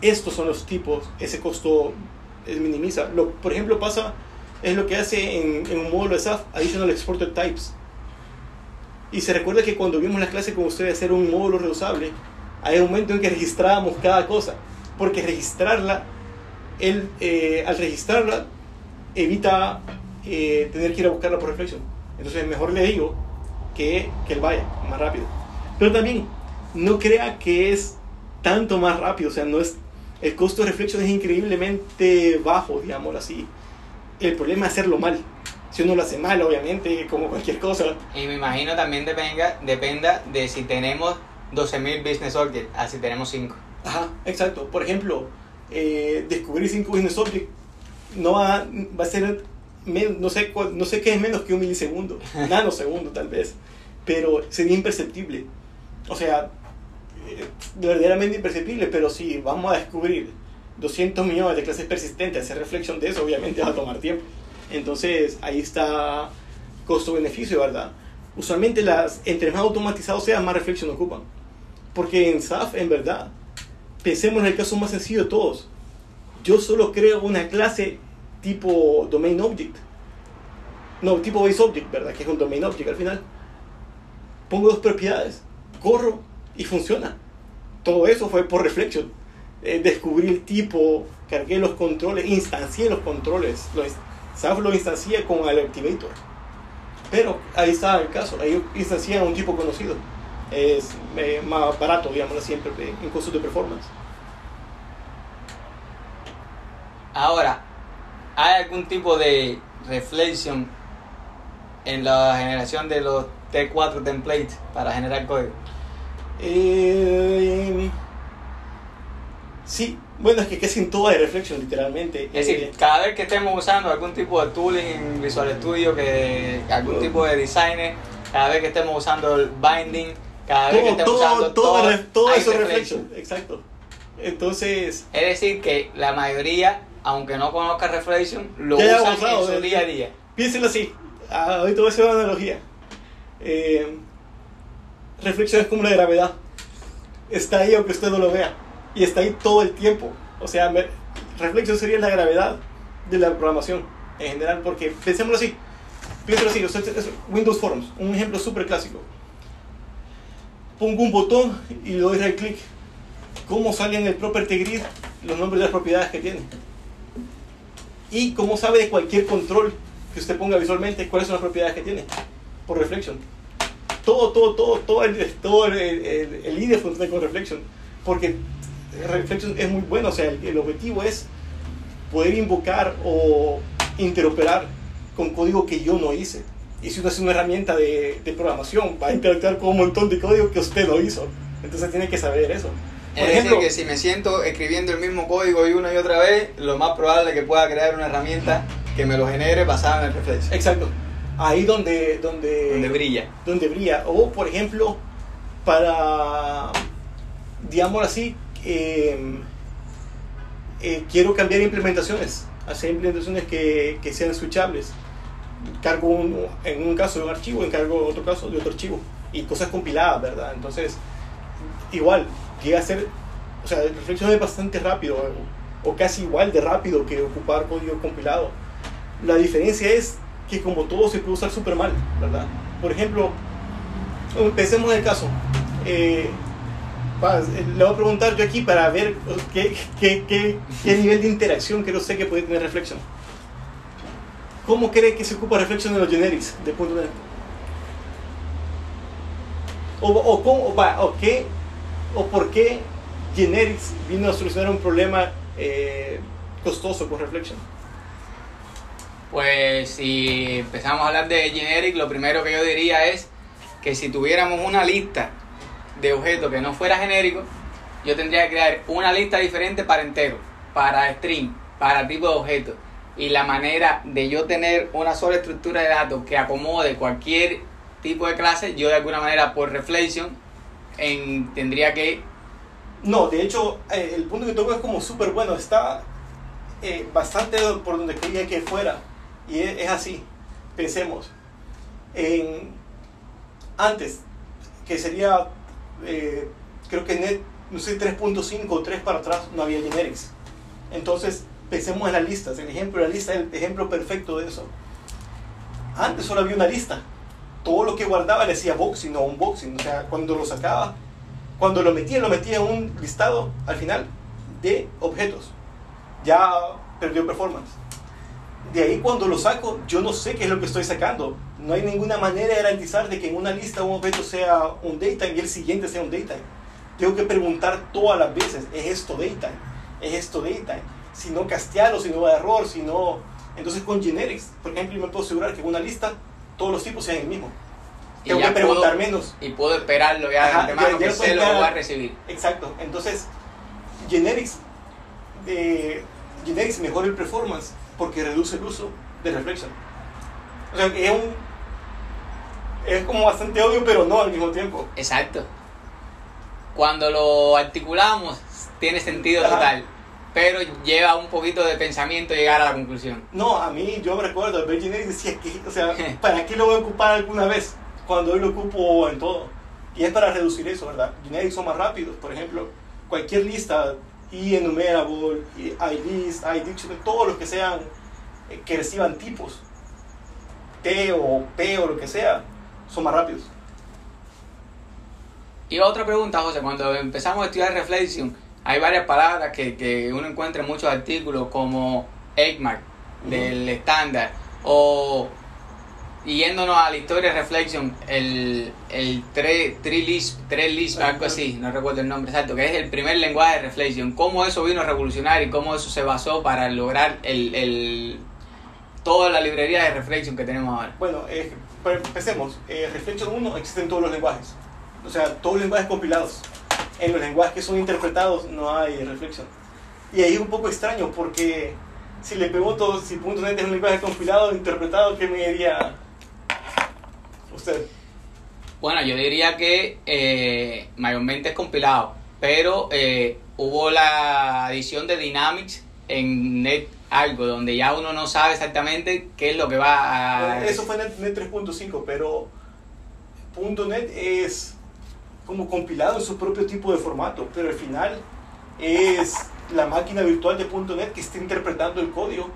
estos son los tipos, ese costo es minimiza. Lo, por ejemplo, pasa, es lo que hace en, en un módulo de SAF, Additional Exported Types. Y se recuerda que cuando vimos la clase con ustedes hacer un módulo reusable, hay un momento en que registrábamos cada cosa, porque registrarla, el, eh, al registrarla, evita eh, tener que ir a buscarla por reflexión. Entonces mejor le digo que, que él vaya más rápido. Pero también no crea que es tanto más rápido, o sea, no es el costo de reflexión es increíblemente bajo, digámoslo así. El problema es hacerlo mal. Si uno lo hace mal, obviamente, como cualquier cosa.
Y me imagino también dependa, dependa de si tenemos 12.000 business objects, así tenemos 5.
Ajá, exacto. Por ejemplo, eh, descubrir 5 business objects no va, va a ser, no sé, no sé qué es menos que un milisegundo, nanosegundo tal vez, pero sería imperceptible. O sea, eh, verdaderamente imperceptible, pero si vamos a descubrir 200 millones de clases persistentes, hacer reflexión de eso obviamente va a tomar tiempo. Entonces ahí está costo-beneficio, ¿verdad? Usualmente las, entre más automatizados sean, más reflexión ocupan. Porque en SAF, en verdad, pensemos en el caso más sencillo de todos. Yo solo creo una clase tipo domain object. No, tipo base object, ¿verdad? Que es un domain object al final. Pongo dos propiedades, corro y funciona. Todo eso fue por reflection. Eh, descubrí el tipo, cargué los controles, instancié los controles. SAF lo instancia con el Activator. Pero ahí está el caso, ahí instancian un tipo conocido. Es eh, más barato, digamos siempre, en costos de performance.
Ahora, ¿hay algún tipo de reflexión en la generación de los T4 templates para generar código?
Eh, sí, bueno, es que casi en todo hay reflexión, literalmente.
Es decir, eh, cada vez que estemos usando algún tipo de tooling en Visual Studio, que algún tipo de designer, cada vez que estemos usando el binding, cada vez que estemos usando
todo, todo, todo eso es reflection. Exacto. Entonces.
Es decir, que la mayoría, aunque no conozca reflection, lo usan en su día a día.
Piénsenlo así. ah, ahorita voy a hacer una analogía. Eh, reflexión es como la gravedad. Está ahí aunque usted no lo vea. Y está ahí todo el tiempo. O sea, me, reflexión sería la gravedad de la programación en general. Porque pensémoslo así. Piénsalo así. Windows Forms. Un ejemplo súper clásico. Pongo un botón y le doy right click. ¿Cómo sale en el property grid los nombres de las propiedades que tiene? Y cómo sabe de cualquier control que usted ponga visualmente cuáles son las propiedades que tiene por reflection. Todo, todo, todo, todo el, todo el, el, el funciona con reflection. Porque reflection es muy bueno, o sea, el, el objetivo es poder invocar o interoperar con código que yo no hice. Y si uno hace una herramienta de, de, programación, va a interactuar con un montón de código que usted no hizo. Entonces tiene que saber eso.
Por es ejemplo, decir, que si me siento escribiendo el mismo código y una y otra vez, lo más probable es que pueda crear una herramienta que me lo genere basada en el reflejo.
Exacto. Ahí donde, donde,
donde brilla.
Donde brilla. O, por ejemplo, para, digamos así, eh, eh, quiero cambiar implementaciones, hacer implementaciones que, que sean switchables. Cargo un, en un caso de un archivo, encargo en otro caso de otro archivo. Y cosas compiladas, ¿verdad? Entonces, igual, llega a ser, o sea, el reflexión es bastante rápido, o casi igual de rápido que ocupar código compilado. La diferencia es que como todo se puede usar súper mal, ¿verdad? Por ejemplo, empecemos el caso. Eh, le voy a preguntar yo aquí para ver qué, qué, qué, qué nivel de interacción creo sé que puede tener Reflection. ¿Cómo cree que se ocupa Reflection en los generics de .NET? O, o, cómo, o, qué, o por qué generics vino a solucionar un problema eh, costoso con Reflection.
Pues si empezamos a hablar de generic, lo primero que yo diría es que si tuviéramos una lista de objetos que no fuera genérico, yo tendría que crear una lista diferente para entero, para string, para tipo de objeto. Y la manera de yo tener una sola estructura de datos que acomode cualquier tipo de clase, yo de alguna manera por reflexión en, tendría que...
No, de hecho, eh, el punto que toco es como súper bueno, está eh, bastante por donde quería que fuera. Y es, así. Pensemos. En, antes, que sería, eh, creo que net, no sé, 3.5 o 3 para atrás, no había generics. Entonces, pensemos en las listas. El ejemplo la lista es el ejemplo perfecto de eso. Antes solo había una lista. Todo lo que guardaba le decía boxing o unboxing. O sea, cuando lo sacaba, cuando lo metía, lo metía en un listado al final de objetos. Ya perdió performance de ahí cuando lo saco, yo no sé qué es lo que estoy sacando. No hay ninguna manera de garantizar de que en una lista un objeto sea un data y el siguiente sea un data. Tengo que preguntar todas las veces, ¿es esto data? ¿Es esto data? Si no castearlo, si no va a error, si no... Entonces con generics, por ejemplo, yo me puedo asegurar que en una lista todos los tipos sean el mismo. Tengo que preguntar menos.
Y puedo esperarlo ya de antemano que se lo va a recibir.
Exacto. Entonces, generics, eh, generics mejora el performance porque reduce el uso de reflexión. O sea, es un. Es como bastante obvio, pero no al mismo tiempo.
Exacto. Cuando lo articulamos, tiene sentido total. Pero lleva un poquito de pensamiento llegar a la conclusión.
No, a mí, yo me recuerdo, Virgin decía que, o sea, ¿para qué lo voy a ocupar alguna vez? Cuando hoy lo ocupo en todo. Y es para reducir eso, ¿verdad? Generics son más rápidos. Por ejemplo, cualquier lista enumerable, IDs, iDictionary, todos los que sean, eh, que reciban tipos, T o P o lo que sea, son más rápidos.
Y otra pregunta, José, cuando empezamos a estudiar Reflection, hay varias palabras que, que uno encuentra en muchos artículos como ECMAC, del estándar, o yéndonos a la historia de Reflection, el, el Trilisp, algo así, no recuerdo el nombre exacto, que es el primer lenguaje de Reflection, cómo eso vino a revolucionar y cómo eso se basó para lograr el, el toda la librería de Reflection que tenemos ahora.
Bueno, eh, empecemos. Eh, Reflection 1 existen todos los lenguajes, o sea, todos los lenguajes compilados. En los lenguajes que son interpretados no hay Reflection. Y ahí es un poco extraño porque si le pregunto si .NET es un lenguaje compilado, interpretado, ¿qué me diría? usted?
Bueno, yo diría que eh, mayormente es compilado, pero eh, hubo la adición de Dynamics en NetIDE algo donde ya uno no sabe exactamente qué es lo que va
a... Eso fue en el 3.5, pero .NET es como compilado en su propio tipo de formato, pero al final es la máquina virtual de .NET que está interpretando el código.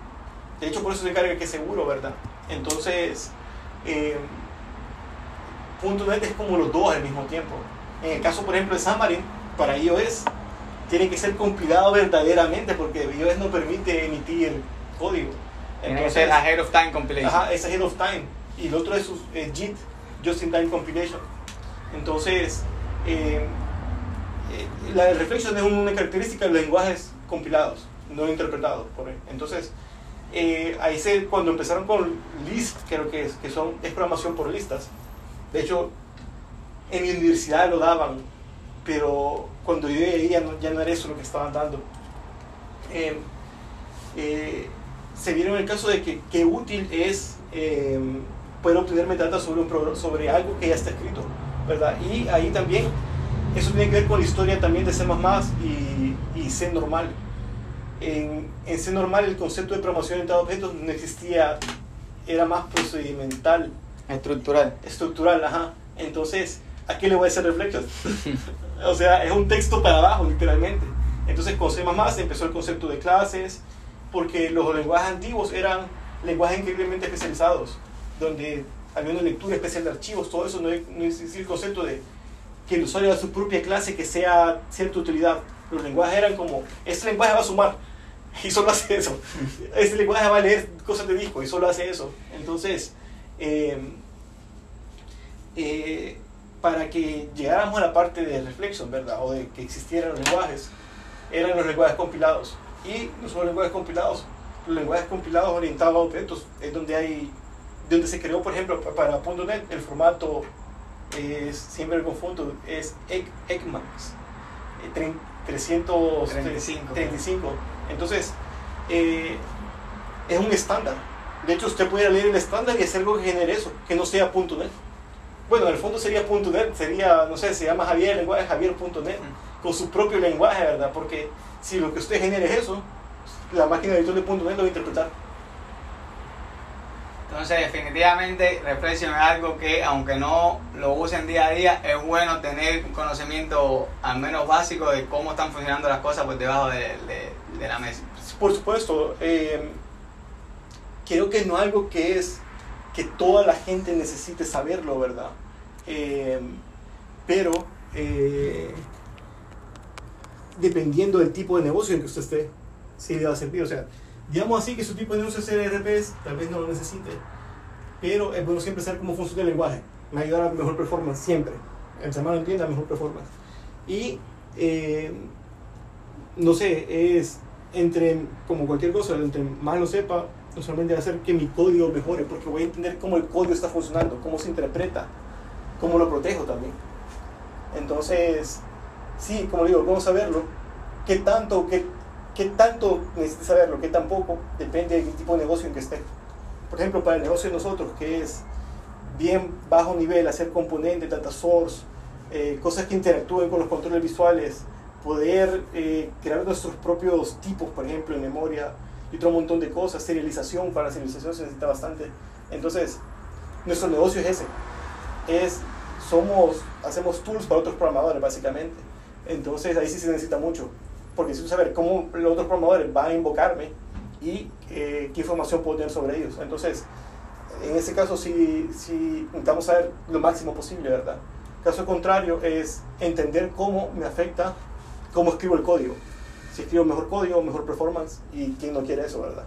De hecho, por eso se carga que es seguro, ¿verdad? Entonces, eh, .NET es como los dos al mismo tiempo. En el caso, por ejemplo, de Xamarin, para iOS, tiene que ser compilado verdaderamente porque iOS no permite emitir código.
Entonces, es ahead of time compilation.
Ajá, es ahead of time. Y el otro es, JIT, Just in Time Compilation. Entonces, eh, eh, la reflexión es una característica de los lenguajes compilados, no interpretados. Por Entonces, eh, ahí se, cuando empezaron con list, creo que es, que son, es programación por listas. De hecho, en mi universidad lo daban, pero cuando yo llegué ya no, ya no era eso lo que estaban dando. Em, eh, se vieron el caso de que qué útil es em, poder obtener metadatos sobre, un sobre algo que ya está escrito, ¿verdad? Y ahí también, eso tiene que ver con la historia también de C++ y, y C normal. En, en, C normal el concepto de programación orientada a objetos no existía, era más procedimental.
Estructural.
Estructural, ajá. Entonces, ¿a qué le voy a hacer reflexión? o sea, es un texto para abajo, literalmente. Entonces, con C++ empezó el concepto de clases, porque los lenguajes antiguos eran lenguajes increíblemente especializados, donde había una lectura especial de archivos, todo eso no, no existía el concepto de que el usuario haga su propia clase que sea cierta utilidad. Los lenguajes eran como, este lenguaje va a sumar, y solo hace eso. Este lenguaje va a leer cosas de disco, y solo hace eso. Entonces, eh, eh, para que llegáramos a la parte de reflexión, ¿verdad? O de que existieran los lenguajes, eran los lenguajes compilados. Y no solo lenguajes compilados, los lenguajes compilados orientados a objetos, es donde hay, donde se creó, por ejemplo, para .NET, el formato, es, siempre me confundo, es ECMAX, 335. Eh, Entonces, eh, es un estándar. De hecho, usted puede leer el estándar y hacer algo que genere eso, que no sea .NET bueno, en el fondo sería .net, sería, no sé, se llama Javier, el lenguaje Javier.net, con su propio lenguaje, ¿verdad? Porque si lo que usted genere es eso, la máquina virtual de .net lo va a interpretar.
Entonces, definitivamente, Reflexion es algo que, aunque no lo usen día a día, es bueno tener un conocimiento al menos básico de cómo están funcionando las cosas por debajo de, la mesa.
Por supuesto, eh, creo que no algo que es que toda la gente necesite saberlo, ¿verdad? Eh, pero eh, dependiendo del tipo de negocio en que usted esté, sí le va a servir. O sea, digamos así que su tipo de negocio es RPs, tal vez no lo necesite, pero es bueno siempre saber cómo funciona el lenguaje. Me ayudará a mejor performance, siempre. El semana entienda mejor performance. Y, eh, no sé, es entre, como cualquier cosa, entre más lo sepa, no solamente va a hacer que mi código mejore, porque voy a entender cómo el código está funcionando, cómo se interpreta, cómo lo protejo también. Entonces, sí, como digo, cómo saberlo, qué tanto, qué, qué tanto necesite saberlo, qué tampoco, depende del tipo de negocio en que esté. Por ejemplo, para el negocio de nosotros, que es bien bajo nivel, hacer componentes, data source, eh, cosas que interactúen con los controles visuales, poder eh, crear nuestros propios tipos, por ejemplo, en memoria, y otro montón de cosas. Serialización, para la serialización se necesita bastante. Entonces, nuestro negocio es ese. Es, somos, hacemos tools para otros programadores, básicamente. Entonces, ahí sí se necesita mucho. Porque si saber cómo los otros programadores van a invocarme y eh, qué información puedo tener sobre ellos. Entonces, en ese caso sí, sí intentamos saber lo máximo posible, ¿verdad? Caso contrario es entender cómo me afecta cómo escribo el código si escribo mejor código, mejor performance y quién no quiere eso, ¿verdad?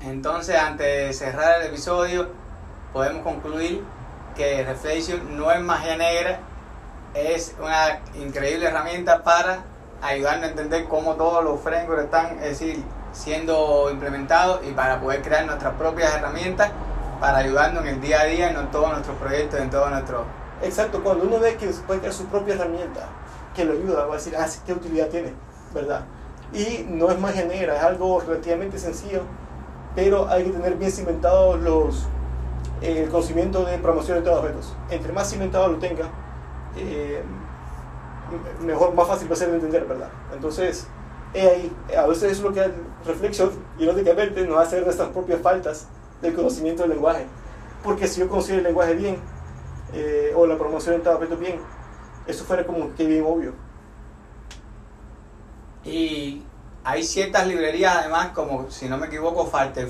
Entonces, antes de cerrar el episodio, podemos concluir que Reflection no es magia negra, es una increíble herramienta para ayudarnos a entender cómo todos los frameworks están es decir, siendo implementados y para poder crear nuestras propias herramientas para ayudarnos en el día a día en todos nuestros proyectos, en todo nuestro...
Exacto, cuando uno ve que puede crear su propia herramienta, que lo ayuda, va a decir, ah, ¿qué utilidad tiene? ¿Verdad? Y no es magia negra, es algo relativamente sencillo, pero hay que tener bien cimentados los, el conocimiento de promoción de objetos. Entre más cimentado lo tenga, eh, mejor, más fácil va a ser de entender, ¿verdad? Entonces, he ahí, a veces es lo que reflexión, irónicamente, nos hace nuestras propias faltas del conocimiento del lenguaje. Porque si yo conocía el lenguaje bien, eh, o la promoción estaba bien, eso fuera como que bien obvio.
Y hay ciertas librerías además, como si no me equivoco, Faster,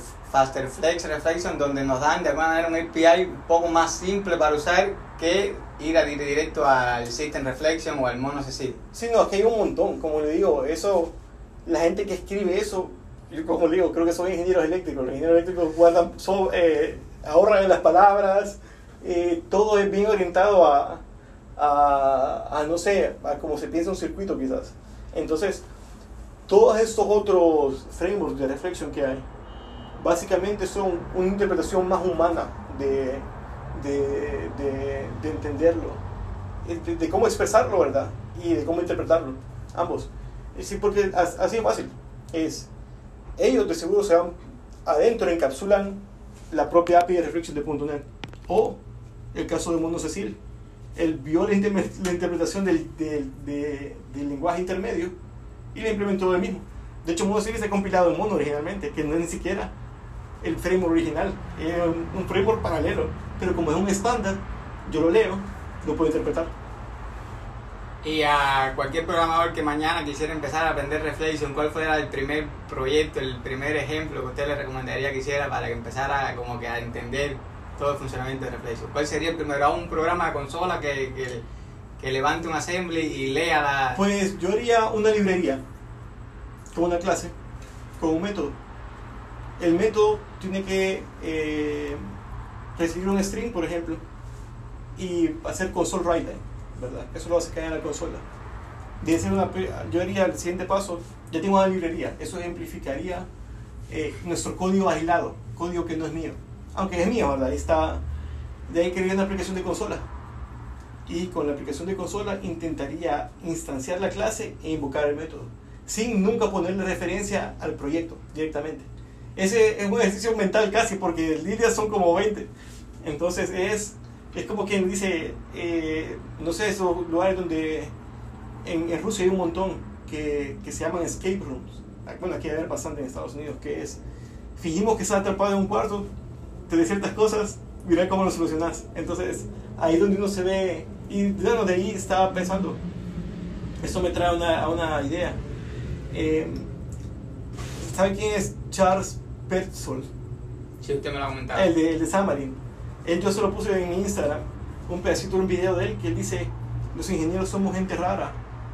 Flex Reflection, donde nos dan de alguna manera un API un poco más simple para usar que ir a directo al System Reflection o al Mono
Sí, no, es que hay un montón, como le digo, eso, la gente que escribe eso, yo como le digo, creo que son ingenieros eléctricos, los ingenieros eléctricos guardan, son, eh, ahorran en las palabras, eh, todo es bien orientado a, a, a, no sé, a cómo se piensa un circuito quizás. Entonces, todos estos otros frameworks de reflexión que hay, básicamente son una interpretación más humana de, de, de, de entenderlo, de, cómo expresarlo, ¿verdad? Y de cómo interpretarlo, ambos. Sí, porque así es fácil. Es, ellos de seguro se van adentro, encapsulan la propia API de reflexión de .NET. O el caso de Mono Cecil. Él vio la, interpretación del, del, del lenguaje intermedio y le implementó el mismo. De hecho, Mono Cecil ha compilado en Mono originalmente, que no es ni siquiera el framework original, es un, framework paralelo, pero como es un estándar, yo lo leo, lo puedo interpretar.
Y a cualquier programador que mañana quisiera empezar a aprender Reflection, ¿cuál fuera el primer proyecto, el primer ejemplo que usted le recomendaría que hiciera para que empezara como que a entender todo el funcionamiento de Reflection? ¿Cuál sería el primero? ¿Un programa de consola que, que, que levante un assembly y lea la...?
Pues yo haría una librería con una clase, con un método. El método tiene que eh, recibir un string, por ejemplo, y hacer console write, ¿verdad? Eso lo hace caer en la consola. una, yo haría el siguiente paso, ya tengo una librería, eso ejemplificaría eh, nuestro código aislado, código que no es mío, aunque es mío, ¿verdad? Ahí está, de ahí quería una aplicación de consola. Y con la aplicación de consola intentaría instanciar la clase e invocar el método, sin nunca ponerle referencia al proyecto directamente. Ese es un ejercicio mental casi, porque líneas son como 20. Entonces es, es como quien dice, eh, no sé, esos lugares donde en, en, Rusia hay un montón que, que se llaman escape rooms. Bueno, aquí hay bastante en Estados Unidos, que es, fingimos que estás atrapado en un cuarto, te de ciertas cosas, mira cómo lo solucionas. Entonces, ahí donde uno se ve, y bueno, de ahí estaba pensando, eso me trae una, una idea. Eh, ¿Sabe quién es Charles Petzold.
Sí, usted me lo ha comentado.
El de, el de Xamarin. Él, yo se lo puse en Instagram, un pedacito de un video de él, que él dice, los ingenieros somos gente rara.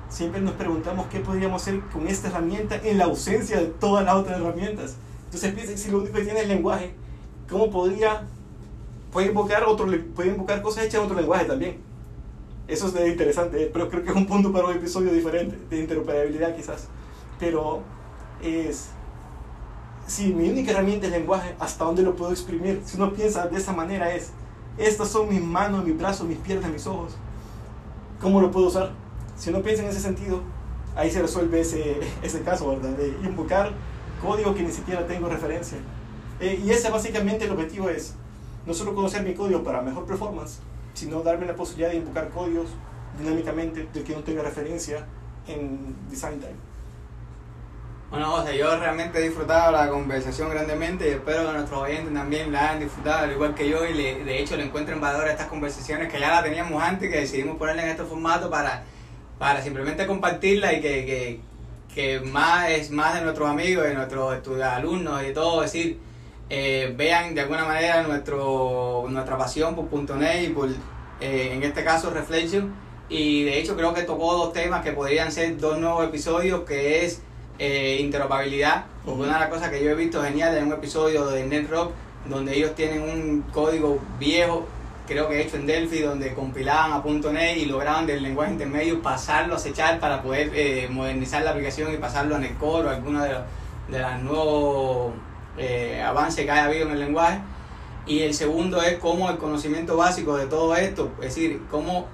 Siempre nos preguntamos qué podríamos hacer con esta herramienta en la ausencia de todas las otras herramientas. Entonces piensa si lo único que tiene es el lenguaje, ¿cómo podría, puede invocar, otro, puede invocar cosas hechas en otro lenguaje también? Eso es interesante, pero creo que es un punto para un episodio diferente, de interoperabilidad quizás. Pero es si mi única herramienta es el lenguaje, ¿hasta dónde lo puedo exprimir? Si uno piensa de esa manera es, estas son mis manos, mis brazos, mis piernas, mis ojos. ¿Cómo lo puedo usar? Si uno piensa en ese sentido, ahí se resuelve ese, ese caso, ¿verdad? De invocar código que ni siquiera tengo referencia. Eh, y ese básicamente el objetivo es no solo conocer mi código para mejor performance, sino darme la posibilidad de invocar códigos dinámicamente de que no tenga referencia en design time.
Bueno, José, yo realmente he disfrutado la conversación grandemente y espero que nuestros oyentes también la hayan disfrutado, al igual que yo, y de hecho le encuentren valor a estas conversaciones que ya la teníamos antes, que decidimos ponerla en este formato para, para simplemente compartirla y que, que, más, es más de nuestros amigos, de nuestros alumnos y todo, decir, eh, vean de alguna manera nuestro, nuestra pasión por .NET y por, eh, en este caso, Reflection. Y de hecho creo que tocó dos temas que podrían ser dos nuevos episodios, que es eh, interoperabilidad. Una de las cosas que yo he visto genial en un episodio de NetRock, donde ellos tienen un código viejo, creo que hecho en Delphi, donde compilaban a .NET y lograban del lenguaje intermedio pasarlo a acechar para poder eh, modernizar la aplicación y pasarlo a Netcore o alguno de los, de los nuevos eh, avances que haya habido en el lenguaje. Y el segundo es cómo el conocimiento básico de todo esto, es decir, cómo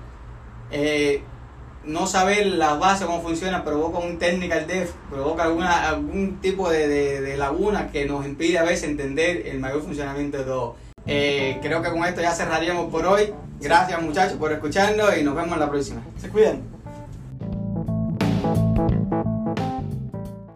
eh, no saber las bases, cómo funciona, provoca un technical debt, provoca alguna, algún tipo de, de, laguna que nos impide a veces entender el mayor funcionamiento de todo. Eh, creo que con esto ya cerraríamos por hoy. Gracias muchachos por escucharnos y nos vemos en la próxima.
Se cuidan.